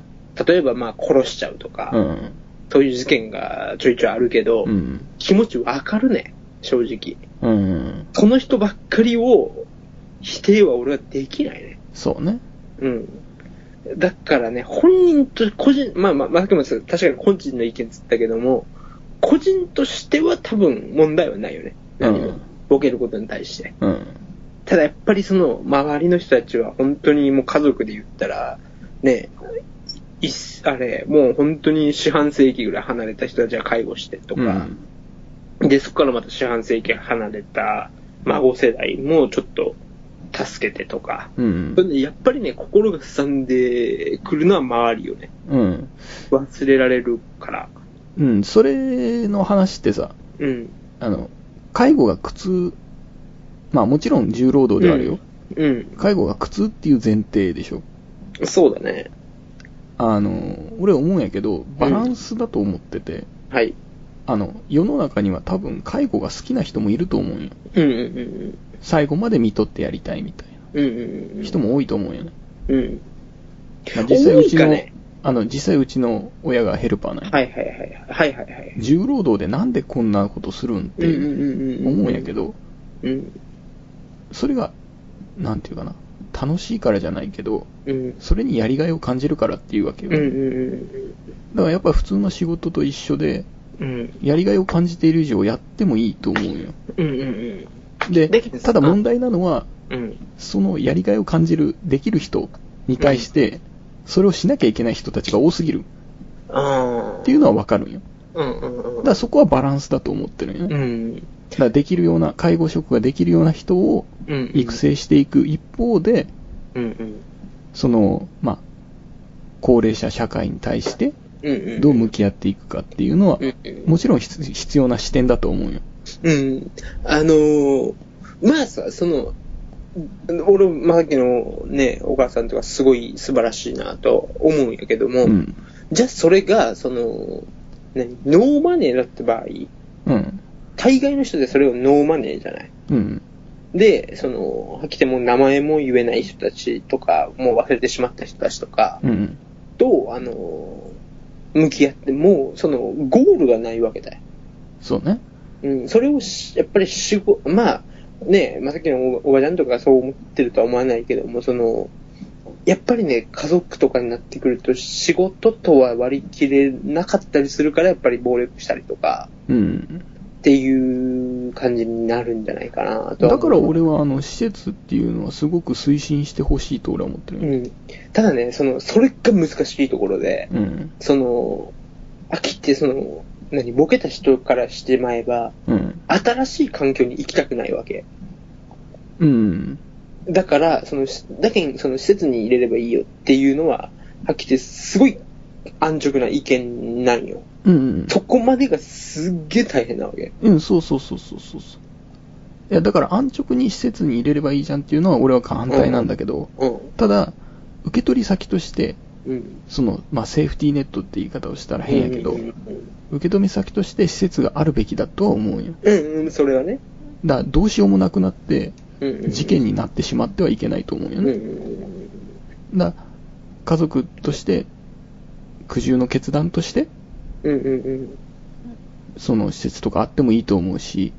例えばまあ、殺しちゃうとか、うん。そういう事件がちょいちょいあるけど、うん。気持ちわかるね、正直。うん。この人ばっかりを否定は俺はできないね。そうね。うん。だからね、本人と個人、まあまあ、まあ、さっきも確かに個人の意見つったけども、個人としては多分問題はないよね。何も。うんボケることに対して。うん。ただやっぱりその、周りの人たちは本当にもう家族で言ったら、ね、いあれ、もう本当に四半世紀ぐらい離れた人たちが介護してとか、で、そこからまた四半世紀離れた孫世代もちょっと助けてとか、うんやっぱりね、心がすさんでくるのは周りよね。うん。忘れられるから。うん。それの話ってさ、うん。あの、介護が苦痛、まあもちろん重労働ではあるよ。うん。介護が苦痛っていう前提でしょ。そうだね。あの、俺思うんやけど、バランスだと思ってて、はい。あの、世の中には多分介護が好きな人もいると思うんよ。うんうんうん最後まで見とってやりたいみたいうん。うんうんう。なん人も多いと思うんよね。うん。まあ、実際うちの、ね？あの、実際うちの親がヘルパーなんや。はいはいはい。はいはいはい。重労働でなんでこんなことするんってうんうんうんうん。思うんやけど、うん。それが、なんていうかな、楽しいからじゃないけど、うん。それにやりがいを感じるからっていうわけよ。うんうんだうんからやっぱ普通の仕事と一緒で、うん。やりがいを感じている以上やってもいいと思うよ。うんうんうん。でただ問題なのは、うん。そのやりがいを感じる、できる人に対して、それをしなきゃいけない人たちが多すぎる。っていうのはわかるんよ。うんうんうん。だからそこはバランスだと思ってるんよね。うん。だからできるような、介護職ができるような人をうん。育成していく一方で、うんうん。その、まあ、高齢者社会に対して。どう向き合っていくかっていうのは。もちろん必必要な視点だと思うよ。うん。あのー、まあさ、その、俺、まさっきのね、お母さんとかすごい素晴らしいなと思うんやけども、うん。じゃあそれが、その、何ノーマネーだった場合、うん。大概の人でそれをノーマネーじゃない？うん。で、その、来ても名前も言えない人たちとか、もう忘れてしまった人たちとかうん。と、あの、向き合っても、その、ゴールがないわけだよ。そうね。うん、それをし、やっぱり仕事、まあ、ねまさっきのおおばちゃんとかそう思ってるとは思わないけども、その、やっぱりね、家族とかになってくると、仕事とは割り切れなかったりするから、やっぱり暴力したりとか、うん。っていう感じになるんじゃないかなとはだから俺はあの施設っていうのはすごく推進してほしいと俺は思ってるよ。うん。ただね、その、それが難しいところで、うん。その、秋ってその、何、ボケた人からしてまえば、うん。新しい環境に行きたくないわけ。うん。だから、その、しだけにその施設に入れればいいよっていうのは、はっきりすごい安直な意見なんよ。うん。そこまでがすっげえ大変なわけ。うん、そうそうそうそうそうそう。いや、だから安直に施設に入れればいいじゃんっていうのは俺は反対なんだけど、うん。ただ、受け取り先として、うん。その、まあ、セーフティーネットって言い方をしたら変やけど、うんうん受け止め先として施設があるべきだとは思うよ。うん、うんうん、それはね。だから、どうしようもなくなって、うんうん事件になってしまってはいけないと思うようんうね。んだ家族として、苦渋の決断として、うんうんその施設とかあってもいいと思うし、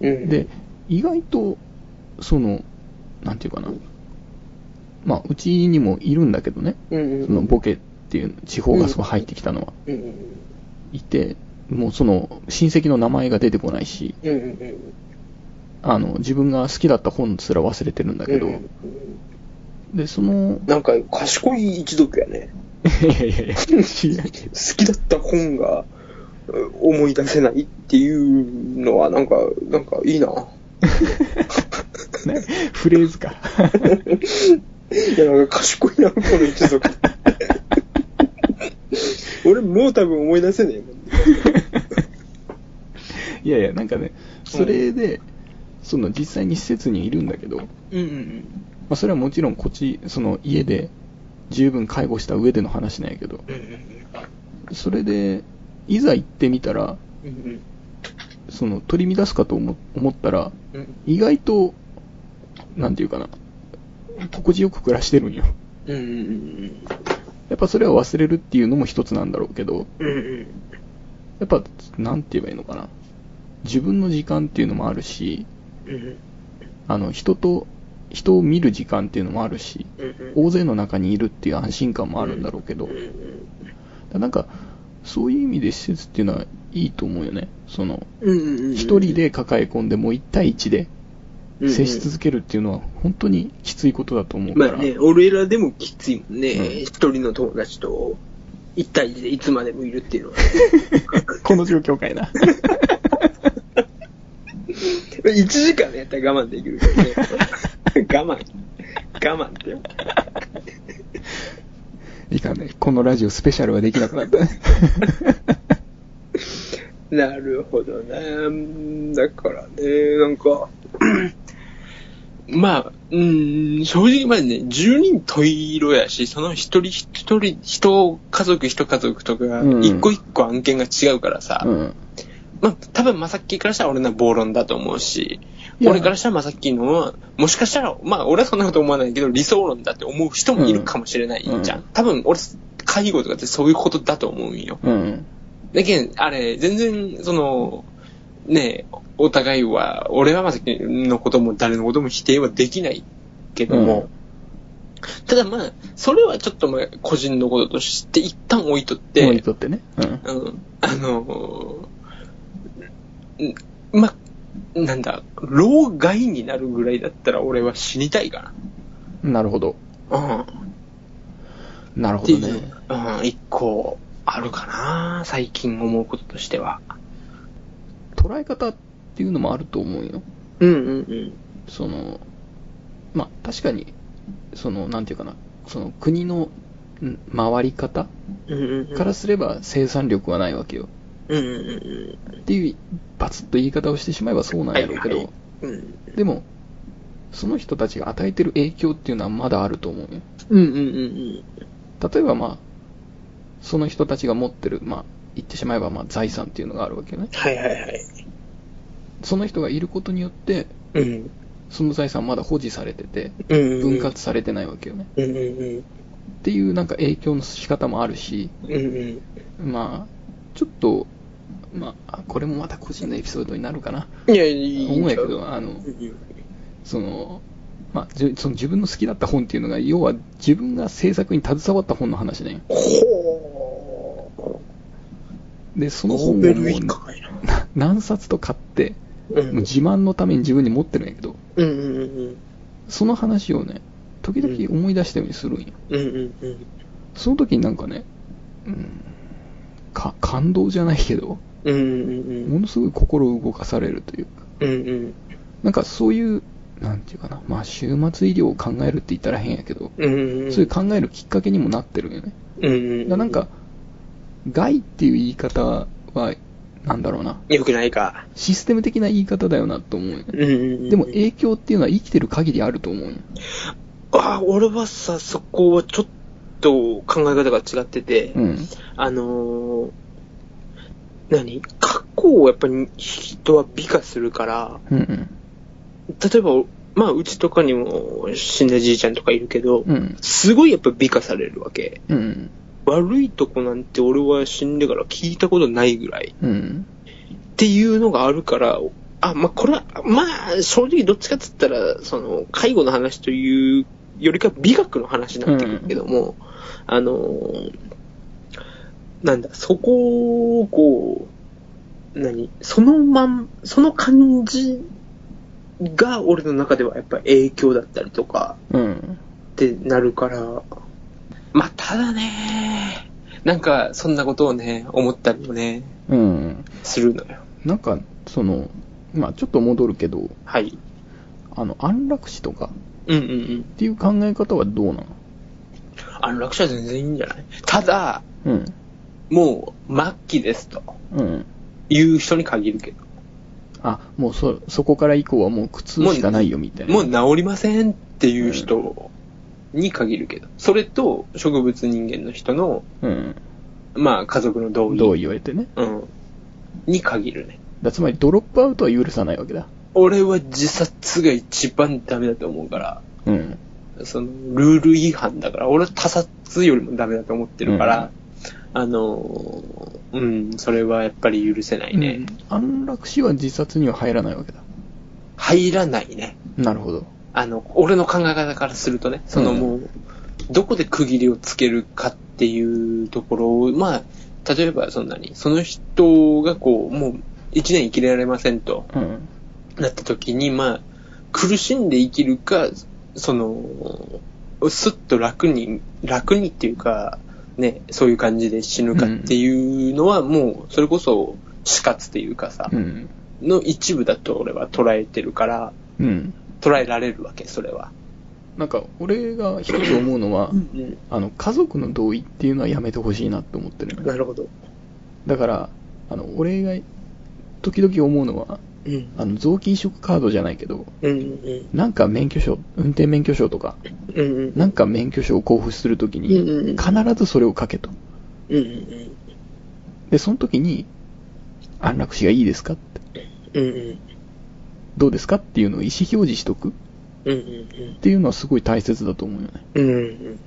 うん。うん。で、意外と、その、なんていうかな。まあ、うちにもいるんだけどね。うんうん。うん、そのボケっていう、地方ガスが入ってきたのは、うんうんいて、もうその、親戚の名前が出てこないし、うんうんうん。あの、自分が好きだった本すら忘れてるんだけど、うんうん。で、その、なんか賢い一族やね。いやいやいや、好きだった本がう思い出せないっていうのはなんか、なんかいいな。ね、フレーズか。いや、なんか賢いな、この一族。俺もう多分思い出せねえもん。いやいや、なんかね、それで、その実際に施設にいるんだけど、まうんうんあ、それはもちろんこっち、その家で十分介護した上での話なんやけど、それで、いざ行ってみたら、その取り乱すかと思思ったら、うん。意外と、なんていうかな、心地よく暮らしてるんよ。やっぱそれは忘れるっていうのも一つなんだろうけど、やっぱ、なんて言えばいいのかな。自分の時間っていうのもあるし、うん。あの、人と、人を見る時間っていうのもあるし、うん大勢の中にいるっていう安心感もあるんだろうけど、なんか、そういう意味で施設っていうのはいいと思うよね。その、一人で抱え込んでもう一対一で接し続けるっていうのは本当にきついことだと思うから。まあね、俺らでもきついもんね。うん一人の友達と一対一でいつまでもいるっていうのは。<laughs> この状況かいな。<laughs> 1時間やったら我慢できるけどね。我慢。我慢ってよ。いかんね。このラジオスペシャルはできなくなったね。<laughs> なるほどね。だからね、なんか、<clears throat> まあ、うん、正直まあね、10人十色やし、その一人一人、一家族一家族とか、うん一個一個案件が違うからさ、うん。まあ、多分まさっきからしたら俺のは暴論だと思うし、俺からしたらまさっきのは、もしかしたら、まあ俺はそんなこと思わないけど、理想論だって思う人もいるかもしれないじゃん。うん多分俺、介護とかってそういうことだと思うんよ。うん。だけど、あれ、全然、その、ねえ、お互いは、俺はまさきのことも誰のことも否定はできないけども、ただまあ、それはちょっとまあ、個人のこととして一旦置いとって、置いとってね。うん。うん、あのー、んま、なんだ、老害になるぐらいだったら俺は死にたいかなるほど。な。うん。っなるほどね。うん、一個あるかな、最近思うこととしては。捉え方っていうのもあると思うよ。うんうんうん。その、まあ、確かに、その、なんていうかな、その国のん回り方。からすれば生産力はないわけよ。うんうんうんっていう、バツッと言い方をしてしまえばそうなんやろうけど、はいはいうん。でも、その人たちが与えてる影響っていうのはまだあると思うよ。うんうんうん例えばまあ、その人たちが持ってる、まあ、言ってしまえばまあ財産っていうのがあるわけよね。はいはいはい。その人がいることによって、うん。その財産まだ保持されてて、うんうんうん。分割されてないわけよね。うんうんうん。っていうなんか影響の仕方もあるし、うんうん。まあ、ちょっと、まあ、これもまた個人のエピソードになるかな。いや、いい思うんやけど、あの、うんうんその、まあ、じその自分の好きだった本っていうのが、要は自分が制作に携わった本の話ね。ほで、そのノ本を何冊と買って、うんもう自慢のために自分に持ってるんやけど、うんうんうんその話をね、時々思い出したようにするんよ。うん。うんうんうん。その時になんかね、うん、か、感動じゃないけど、うんうんものすごい心を動かされるというか、うん。うんうん。なんかそういう、なんていうかな、まあ終末医療を考えるって言ったら変やけど、うんうんうん。そういう考えるきっかけにもなってるよね。うんうんうん。なんか、害っていう言い方は、なんだろうな、よくないか。システム的な言い方だよなと思うよね。うんうんうん。でも影響っていうのは生きてる限りあると思うよ。ああ、俺はさ、そこはちょっと考え方が違ってて、うん。あのー、何？過去をやっぱり人は美化するから、うんうん。例えば、まあ、うちとかにも死んだじいちゃんとかいるけど、うん。すごいやっぱ美化されるわけ。うん。悪いとこなんて俺は死んでから聞いたことないぐらい。うん。っていうのがあるから、あ、まあ、これは、まあ、正直どっちかって言ったら、その、介護の話というよりか美学の話になってくるけども、あのー、なんだ、そこを、こう、何？そのまん、その感じが俺の中ではやっぱ影響だったりとかうん。ってなるから、まあ、ただね、なんか、そんなことをね、思ったりもね、うん。するのよ。なんか、その、まあちょっと戻るけど、はい。あの、安楽死とかうんうんうんっ。ていう考え方はどうなの？安楽死は全然いいんじゃない？ただ、うん。もう、末期ですと。うん。いう人に限るけど。あ、もうそ、そこから以降はもう苦痛しかないよみたいな。もう治りませんっていう人に限るけど。それと、植物人間の人の、うん。まあ、家族の同意。同意を得てね。うん。に限るね。だつまりドロップアウトは許さないわけだ。俺は自殺が一番ダメだと思うから、うん。その、ルール違反だから、俺は他殺よりもダメだと思ってるから、あのー、うん、それはやっぱり許せないね。安楽死は自殺には入らないわけだ。入らないね。なるほど。あの、俺の考え方からするとね、そのうんもう、どこで区切りをつけるかっていうところを、まあ、例えばそんなに、その人がこう、もう一年生きられませんとうん。なった時に、まあ、苦しんで生きるか、その、すっと楽に、楽にっていうか、ね、そういう感じで死ぬかっていうのは、もう、それこそ死活っていうかさ、うん。の一部だと俺は捉えてるから、うん。捉えられるわけ、それは。なんか、俺が一つ思うのは、うん。あの、家族の同意っていうのはやめてほしいなって思ってるのよなるほど。だから、あの、俺が時々思うのは、うん。あの、臓器移植カードじゃないけど、うんうん。なんか免許証、運転免許証とか、うんうん。なんか免許証を交付するときに、うんうんうん必ずそれを書けと。うんうんで、その時に、安楽死がいいですかって、うん。うんうん。どうですかっていうのを意思表示しとくっうんうんていうのはすごい大切だと思うよね。うん。うんうん。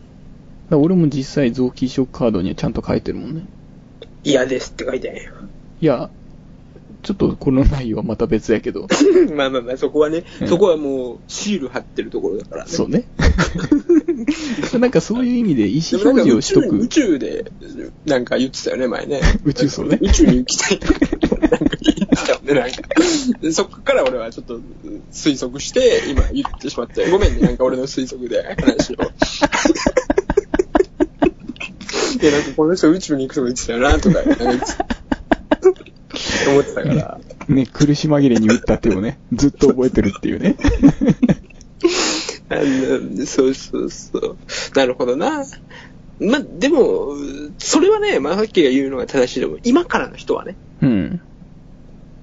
ら俺も実際臓器移植カードにはちゃんと書いてるもんね。嫌ですって書いてないよ。いや、ちょっとこの内容はまた別やけど、<laughs> まあまあまあ、そこはね、うんそこはもう、シール貼ってるところだからね。そうね。<laughs> なんかそういう意味で意で思表示をしとく。宇宙で、なんか言ってたよね、前ね。宇宙そうね宇宙に行きたいなんか言ってたよね、なんか。で <laughs> そこから俺はちょっと推測して、今言ってしまって、ごめんね、なんか俺の推測で話を。で、なんかこの人宇宙に行くとか言ってたよな、とか、なんか言って思ってたから。<laughs> ね、苦し紛れに打った手をね、<laughs> ずっと覚えてるっていうね。あのそうそうそう。なるほどな。ま、でも、それはね、まあ、さっきが言うのが正しいと思う。今からの人はね。うん。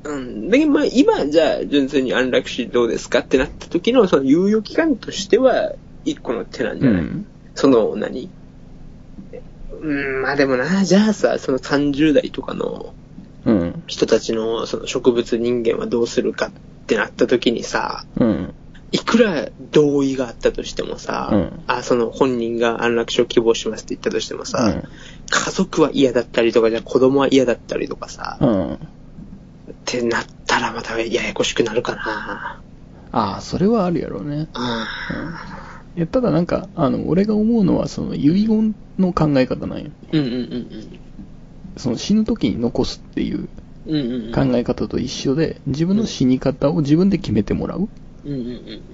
うん。だけど、まあ、今、じゃあ、純粋に安楽死どうですかってなった時の、その猶予期間としては、一個の手なんじゃない、うん。その、何？うん、まあでもな、じゃあさ、その30代とかのうん。人たちの、その植物人間はどうするかってなった時にさ、うん。いくら同意があったとしてもさ、うんあ、その本人が安楽死を希望しますって言ったとしてもさ、うん家族は嫌だったりとか、じゃあ子供は嫌だったりとかさ、うん。ってなったらまたややこしくなるかな。ああ、それはあるやろうね。うん。いや、ただなんか、あの、俺が思うのは、その、遺言の考え方なんよ。うんうんうんその死ぬ時に残すっていう。考え方と一緒で、自分の死に方を自分で決めてもらうっ。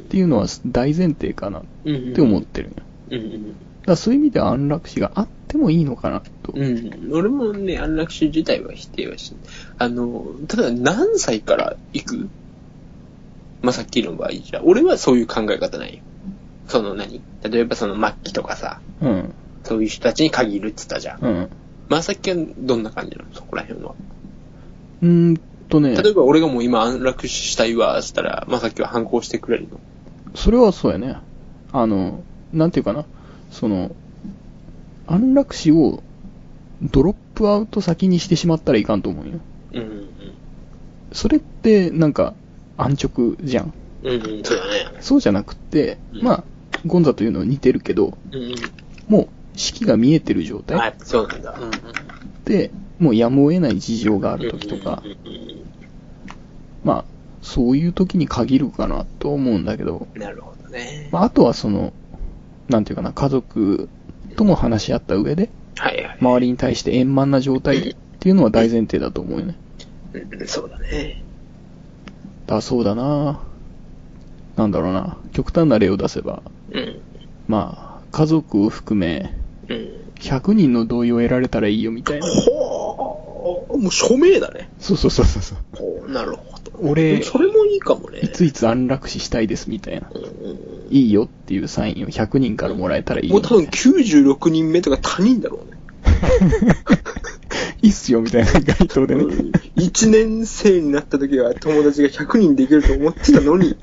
ていうのは大前提かなっ。て思ってる。だそういう意味では安楽死があってもいいのかなと。うん。うん。俺もね、安楽死自体は否定はしない。あの、ただ何歳から行く？まあ、さっきの場合じゃ、俺はそういう考え方ないよ。その何？例えばその末期とかさ、うん。そういう人たちに限るって言ったじゃん。うん。まあ、さっきはどんな感じなのそこら辺は。うーんとね、例えば俺がもう今安楽死したいわ、つったら、まあ、さっきは反抗してくれるの。それはそうやね。あの、なんていうかな。その、安楽死をドロップアウト先にしてしまったらいかんと思うよ。うんうんそれって、なんか、安直じゃん。うん。うんうん、そうだね。そうじゃなくって、うんまあ、ゴンザというのは似てるけど、うんうん。もう、式が見えてる状態？はい、そうなんだ。うんうん。で、もうやむを得ない事情がある時とかまあ、そういう時に限るかなと思うんだけど、うんなるほどね。まあ、あとはその、なんていうかな、家族とも話し合った上で、はいはい。周りに対して円満な状態っていうのは大前提だと思うよね。そうだね。だそうだななんだろうな。極端な例を出せば、うん。まあ、家族を含め、うん。100人の同意を得られたらいいよみたいな。ほう、もう署名だね。そうそうそうそうそう。ほう、なるほど。俺それもいいかもね。いついつ安楽死したいですみたいな。うんうんうんいいよっていうサインを100人からもらえたらいいよもう多分96人目とか他人だろうね。いいっすよみたいな回答でね。1年生になった時は友達が100人できると思ってたのに、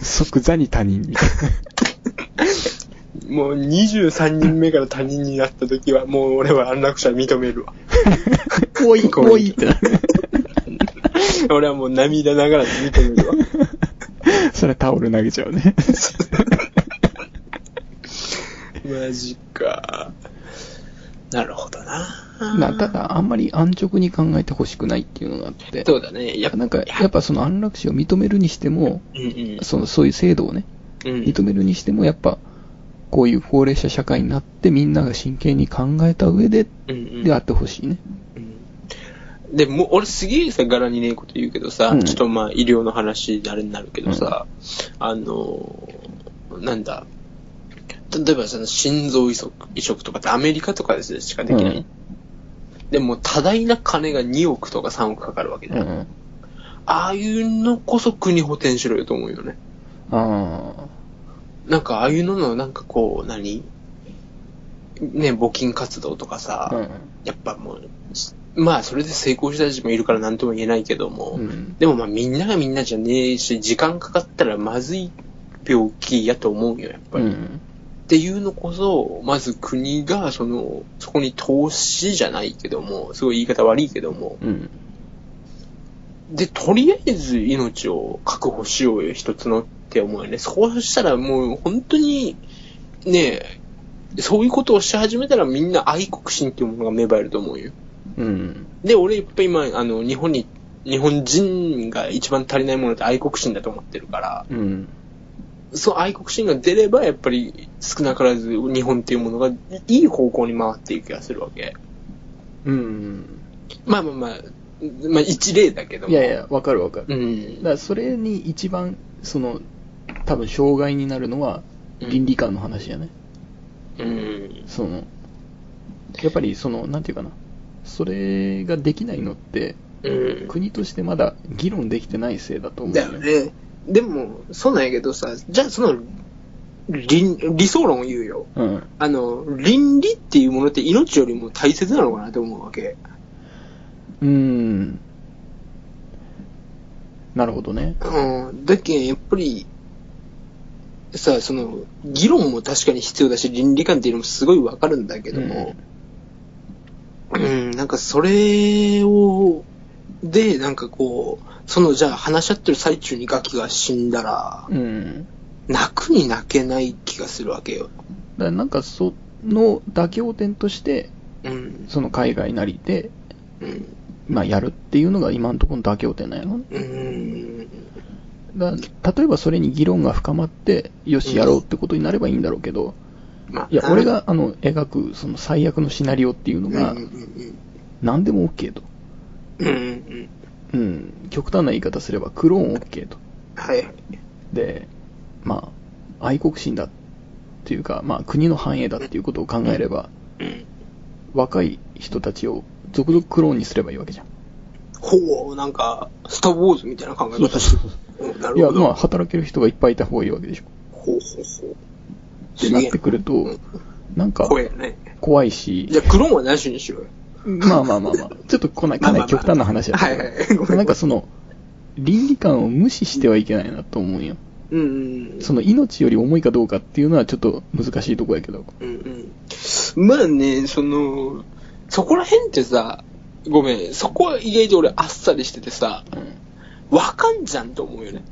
即座に他人みたいな。<laughs> もう23人目から他人になった時はもう俺は安楽者認めるわ。もういい、もういいってなる。<laughs> 俺はもう涙ながらで認めるわ。<laughs> それタオル投げちゃうね。マジか。なるほどな。なただ、あんまり安直に考えてほしくないっていうのがあって。そうだね。やっぱなんか、やっぱその安楽死を認めるにしても、うんうん。その、そういう制度をね、うん認めるにしても、やっぱ、こういう高齢者社会になってみんなが真剣に考えた上で、うんうんであってほしいね。うんで、もう、俺すげえさ、柄にねえこと言うけどさ、うんちょっとまあ、医療の話、あれになるけどさ、あのー、なんだ、例えばその心臓移植移植とかってアメリカとかでしかできない。うんでも、多大な金が2億とか3億かかるわけじゃん。うん。ああいうのこそ国補填しろよと思うよね。あなんか、ああいうのの、なんかこう、何？ね、募金活動とかさ、うん。やっぱもう、まあそれで成功した人もいるから何とも言えないけども、うん。でもまあみんながみんなじゃねえし、時間かかったらまずい病気やと思うよ、やっぱり。っうん。ていうのこそ、まず国がその、そこに投資じゃないけども、すごい言い方悪いけども、うん。で、とりあえず命を確保しようよ、一つのって思うよね。そうしたらもう本当に、ねえ、そういうことをし始めたらみんな愛国心っていうものが芽生えると思うよ。うん。で、俺やっぱ今、あの、日本に、日本人が一番足りないものって愛国心だと思ってるから、うん。そう愛国心が出れば、やっぱり少なからず日本っていうものがいい方向に回っていく気がするわけ。うん。まあまあまあ、まあ一例だけども。いやいや、わかるわかる。うん。だからそれに一番、その、多分障害になるのは、倫理観の話やね。うん。その、やっぱりその、なんていうかな。それができないのって、うん。国としてまだ議論できてないせいだと思うだよね。でも、そうなんやけどさ、じゃあその、理理想論を言うよ。うん。あの、倫理っていうものって命よりも大切なのかなって思うわけ。うーん。なるほどね。うん。だけん、やっぱり、さ、その、議論も確かに必要だし、倫理観っていうのもすごいわかるんだけども、うん、なんかそれを、で、なんかこう、その、じゃあ話し合ってる最中にガキが死んだら、うん。泣くに泣けない気がするわけよ。だからなんかその妥協点として、うん。その海外なりで、うん。まあやるっていうのが今のところの妥協点なんやろね。うん。だ例えばそれに議論が深まって、よしやろうってことになればいいんだろうけど、まあ、いや、俺があの描くその最悪のシナリオっていうのうん、がうん、うん何でも OK と。うん。うん、うん。うん。極端な言い方すればクローン OK と。はいはい。で、まあ、愛国心だっていうか、まあ国の繁栄だっていうことを考えれば、うん。若い人たちを続々クローンにすればいいわけじゃん。ほう、なんか、スター・ウォーズみたいな考え方そうそうそううんなるいや、ほど。まあ働ける人がいっぱいいた方がいいわけでしょ。ほうほうほう。ってなってくるとうん、なんか怖いし、じゃあ、クローンはなしにしようよ。まあまあまあまあ、<laughs> ちょっとこんな、かなり極端な話だけどはいはい。なんかその、倫理観を無視してはいけないなと思うよ。うんうん。その命より重いかどうかっていうのはちょっと難しいとこやけど。うんうん。まあね、その、そこら辺ってさ、ごめん、そこは意外と俺あっさりしててさ、うん。わかんじゃんと思うよね。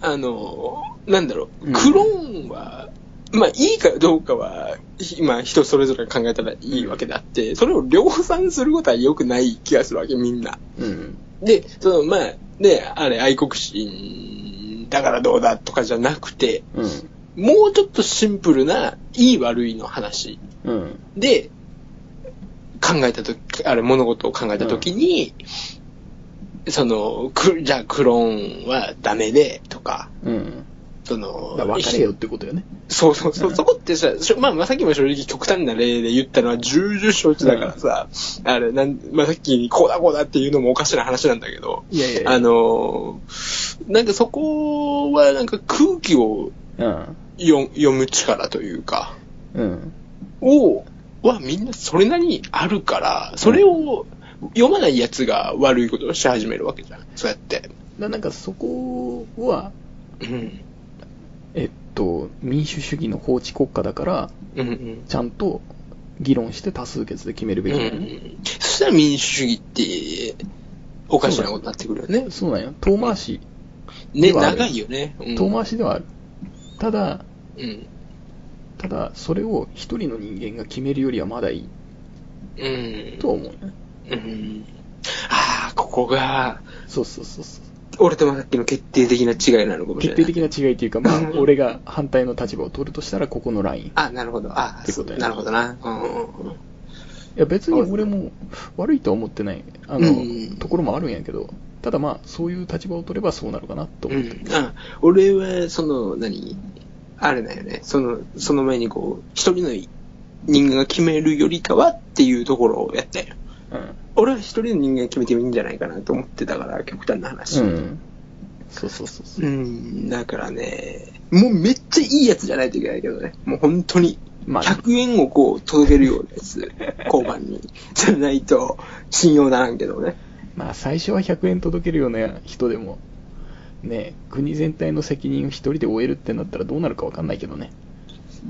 あの、なんだろう、うんクローンは、まあいいかどうかは、今人それぞれ考えたらいいわけであって、それを量産することは良くない気がするわけ、みんな。うん。で、その、まあ、ね、あれ、愛国心だからどうだとかじゃなくて、うん。もうちょっとシンプルな、いい悪いの話うん。で、考えたとき、あれ、物事を考えたときに、その、く、じゃあクローンはダメで、とか、うん。その、れよってことよね。そうそうそう、うんそこってさ、まあ、まあ、さっきも正直極端な例で言ったのは重々承知だからさ、あれ、なん、まあ、さっきこうだこうだっていうのもおかしな話なんだけど、いやいやあのーなんかそこはなんか空気をうん。読読む力というか、うん。を、はみんなそれなりにあるから、それを読まない奴が悪いことをし始めるわけじゃん。そうやって。だなんかそこは、うん。と、民主主義の法治国家だから、うんうん。ちゃんと議論して多数決で決めるべきだよね。うんそしたら民主主義って、おかしなことになってくるよね。そうなんよ。遠回し、ね、長いよね。うん遠回しではある。ただ、うん。ただ、それを一人の人間が決めるよりはまだいいうん。とは思うよね。うん。ああ、ここが、そうそうそうそう。俺とまさっきの決定的な違いなのかもしれない。決定的な違いっていうか、まあう、ん俺が反対の立場を取るとしたら、ここのライン。いあ、なるほど。あってことやねなるほどな。うんうんうん。や、別に俺も悪いとは思ってない、あの、うんところもあるんやけど、ただまあ、そういう立場を取ればそうなるかなと思ってん。あ、俺は、その、何？あれだよね。その、その前にこう、一人の人間が決めるよりかはっていうところをやったよ。俺は一人の人間が決めてもいいんじゃないかなと思ってたから、極端な話。うん。うん。そうそうそうそう。うん、だからね、もうめっちゃいいやつじゃないといけないけどね。もう本当に。まあ100円をこう届けるようなやつ、<laughs> 交番に。じゃないと信用ならんけどね。まあ最初は100円届けるような人でも、ね、国全体の責任を一人で終えるってなったらどうなるかわかんないけどね。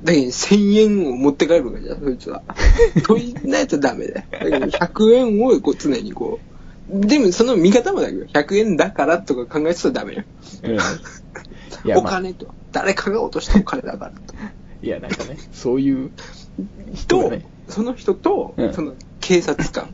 だけど1000円を持って帰るわけじゃん、そいつは。<laughs> といないとダメだよ。だけど100円をこう常にこう。でもその見方もだけど、100円だからとか考えてたらダメよ。うん。おまあ、金と。誰かが落としたお金だからと。いや、なんかね、そういう人がとね、、その人と、うんその警察官。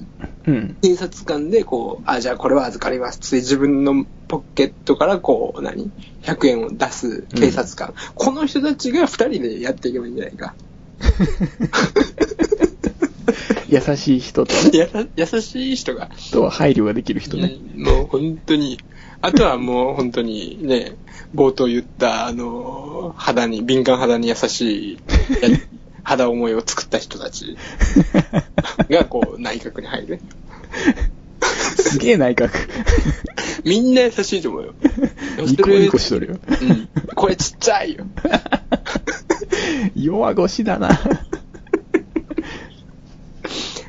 うん。警察官で、こう、あ、じゃあこれは預かりますって自分のポッケットから、こう、何 ?100 円を出す警察官。この人たちが2人でやっていけばいいんじゃないか。<laughs> 優しい人とね、<laughs> 優しい人が。とは配慮ができる人ね。うんもう本当に。あとはもう本当にね、冒頭言った、あの、肌に、敏感肌に優しい、や <laughs> 肌思いを作った人たち <laughs> が、こう、内閣に入る。すげえ内閣。みんな優しいと思うよ。ニコニコしとるよ。うん。これちっちゃいよ。弱腰だな。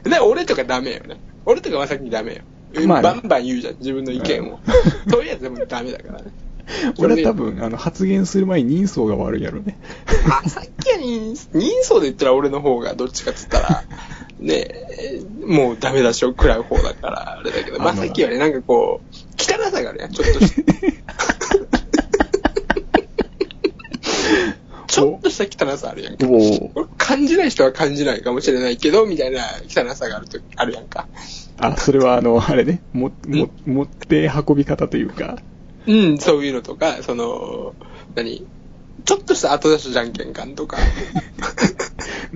で、俺とかダメよね。俺とかはさっきダメよ。まあねバンバン言うじゃん、自分の意見を。そういうやつでもダメだからね。俺は多分、あの、発言する前に人相が悪いやろね。あ、さっきは人人相で言ったら俺の方がどっちかっつったら、<laughs> ねえ、もうダメ出しを食らう方だから、あれだけど、まあさっきはね、なんかこう、汚さがあるやん、ちょっとし <laughs> た。ちょっとした汚さあるやんか。感じない人は感じないかもしれないけど、みたいな汚さがあると、あるやんか。あ、それはあの、あれね、も、も、持って運び方というか、うん、そういうのとか、その、何？ちょっとした後出しじゃんけん感とか。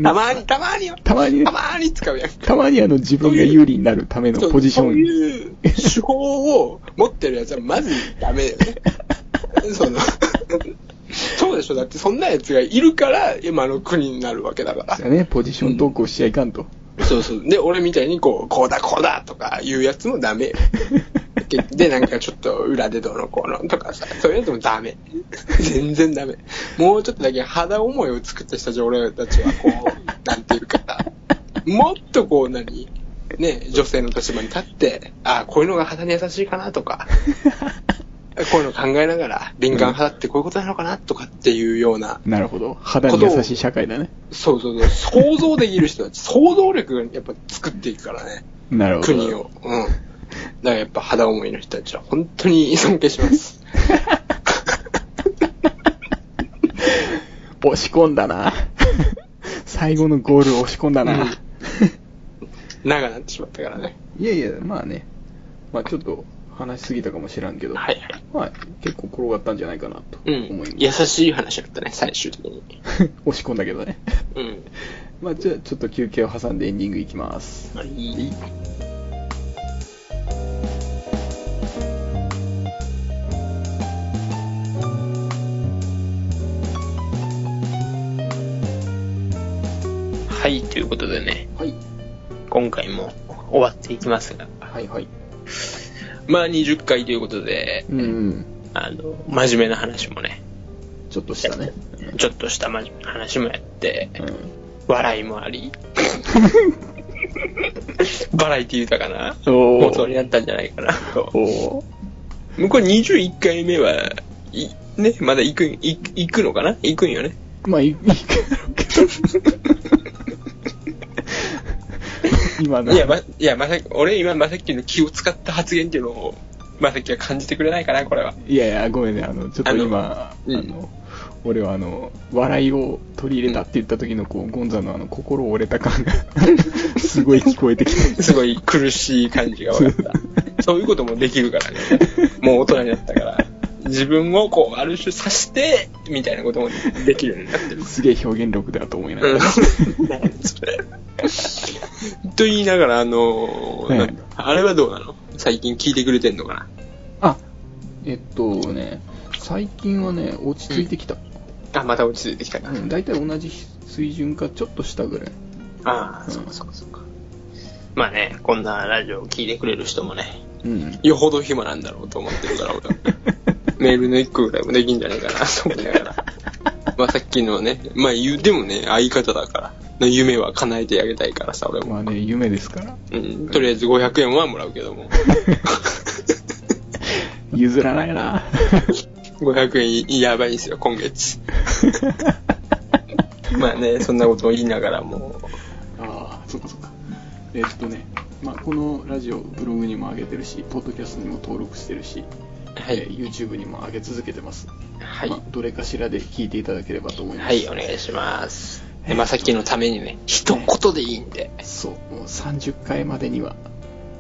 たまに、たまによ。たまにねたまに使うやんか。たまにあの、自分が有利になるためのポジショそうン。いう手法を持ってるやつはまずダメだよね。<laughs> その、そうでしょだってそんなやつがいるから今の国になるわけだから。ね、ポジショントークをしちゃいかんと。そうそう。で、俺みたいにこう、こうだこうだとか言うやつもダメ <laughs> よ。<laughs> で、なんかちょっと裏でどうのこうのとかさ、そういうやつもダメ。<laughs> 全然ダメ。もうちょっとだけ肌思いを作った人たち、俺たちはこう、<laughs> なんていうかさ、もっとこう何ね、女性の立場に立って、ああ、こういうのが肌に優しいかなとか、こういうの考えながら、敏感肌ってこういうことなのかなとかっていうような、なるほど。肌に優しい社会だね。そうそうそう、想像できる人たち、想像力がやっぱ作っていくからね。なるほど。国を。うん。だからやっぱ肌思いの人たちは本当に尊敬します。<laughs> 押し込んだな。最後のゴール押し込んだな。うん長なってしまったからね。いやいや、まあね。まあちょっと話しすぎたかもしらんけど。はいはい。まあ結構転がったんじゃないかなとうん思います。。優しい話だったね、最終的に。<laughs> 押し込んだけどね。うん。まあじゃあちょっと休憩を挟んでエンディングいきます。はい。はい、ということでね、はい。今回も終わっていきますが、はいはい。まあ20回ということで、うんうん。あの、真面目な話もね、ちょっとしたね。ちょっとした真面目な話もやって、うん。笑いもあり、<laughs> バラエティ豊かなお放送になったんじゃないかなと。向こう21回目は、い、ね、まだ行く、い行くのかな？行くんよね。まあ、いいいかだろうけど。<laughs> 今の。いや、ま、いや、まさき、俺今まさきの気を使った発言っていうのを、まさきは感じてくれないかな、これは。いやいや、ごめんね、あの、ちょっと今、ああのうんの、俺はあの、笑いを取り入れたって言った時の、こう、ゴンザのあの、心折れた感が、<laughs> すごい聞こえてきた。すごい苦しい感じが分かった。<laughs> そういうこともできるからね。もう大人になったから。自分をこう、ある種さして、みたいなこともできるようになってる。すげえ表現力だと思いながうんら。何それ。と言いながら、あのあれはどうなの？最近聞いてくれてんのかな？あ、えっとね、最近はね、落ち着いてきた。あ、また落ち着いてきたか。うん、大体同じ水準かちょっと下ぐらい。ああ、うんそうかそうかそうか。まあね、こんなラジオを聞いてくれる人もね、うん。よほど暇なんだろうと思ってるから、俺は。<laughs> メールの一個ぐらいもできんじゃないかなと思いながら。<laughs> まあさっきのね、まあ言うてもね、相方だから。夢は叶えてあげたいからさ、俺も。まあね、夢ですから。うん、とりあえず500円はもらうけども。<laughs> 譲らないな <laughs> 500円やばいですよ、今月。まあね、そんなことを言いながらも、ああ、そっかそっか。えーっとね、まあこのラジオ、ブログにも上げてるし、ポッドキャストにも登録してるし、はい。えー YouTube にも上げ続けてます。はいまあ。どれかしらで聞いていただければと思います。はい、お願いします。で、まさっきのためにね、一言でいいんで。そう、もう30回までには、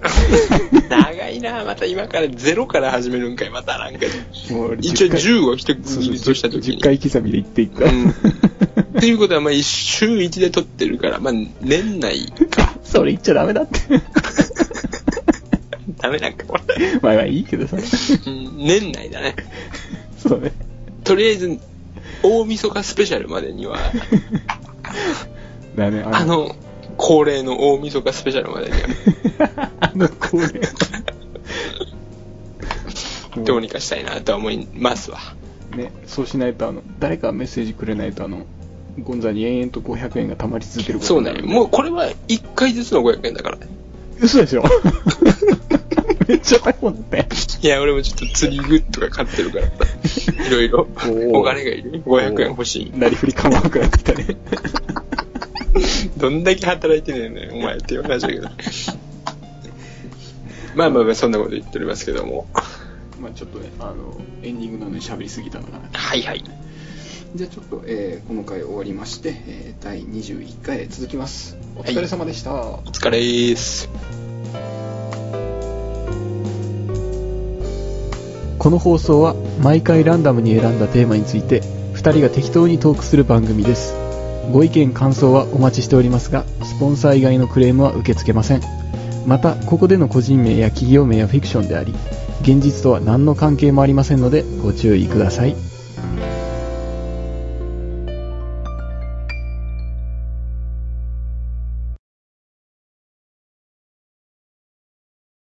<laughs> 長いなまた今からゼロから始めるんかい、またなんか。もう一応回10を一そとした時10に。回刻みで言っていった。うん。ということは、まあ、一週一で撮ってるから、まあ、年内か。<laughs> それ言っちゃダメだって。ダメなんか、これ。まあまあいいけどさ。うん、年内だね。そうね。とりあえず、大晦日スペシャルまでには、だね、あの、恒例の大晦日スペシャルまでには、<laughs> あの、これ。<laughs> どうにかしたいなとは思いますわ。ね、そうしないと、あの、誰かメッセージくれないと、あの、ゴンザに延々と500円が溜まり続けることそうね。になる。もうこれは1回ずつの500円だからね。嘘でしょ？<laughs> めっちゃ高いもんだって。いや、俺もちょっと釣りグッズとか買ってるからさ。いろいろ。ーお金がいる。500円欲しい。なりふり構わなくなってきたね。<laughs> どんだけ働いてねえねん、お前っていう話だけど。まあまあまあ、そんなこと言っておりますけども。まあちょっとね、あの、エンディングなのに喋りすぎたのかな。はいはい。じゃあちょっと、えーこの回終わりまして、えー第21回へ続きます。お疲れ様でした。お疲れーす。この放送は毎回ランダムに選んだテーマについて2人が適当にトークする番組ですご意見感想はお待ちしておりますがスポンサー以外のクレームは受け付けませんまたここでの個人名や企業名はフィクションであり現実とは何の関係もありませんのでご注意ください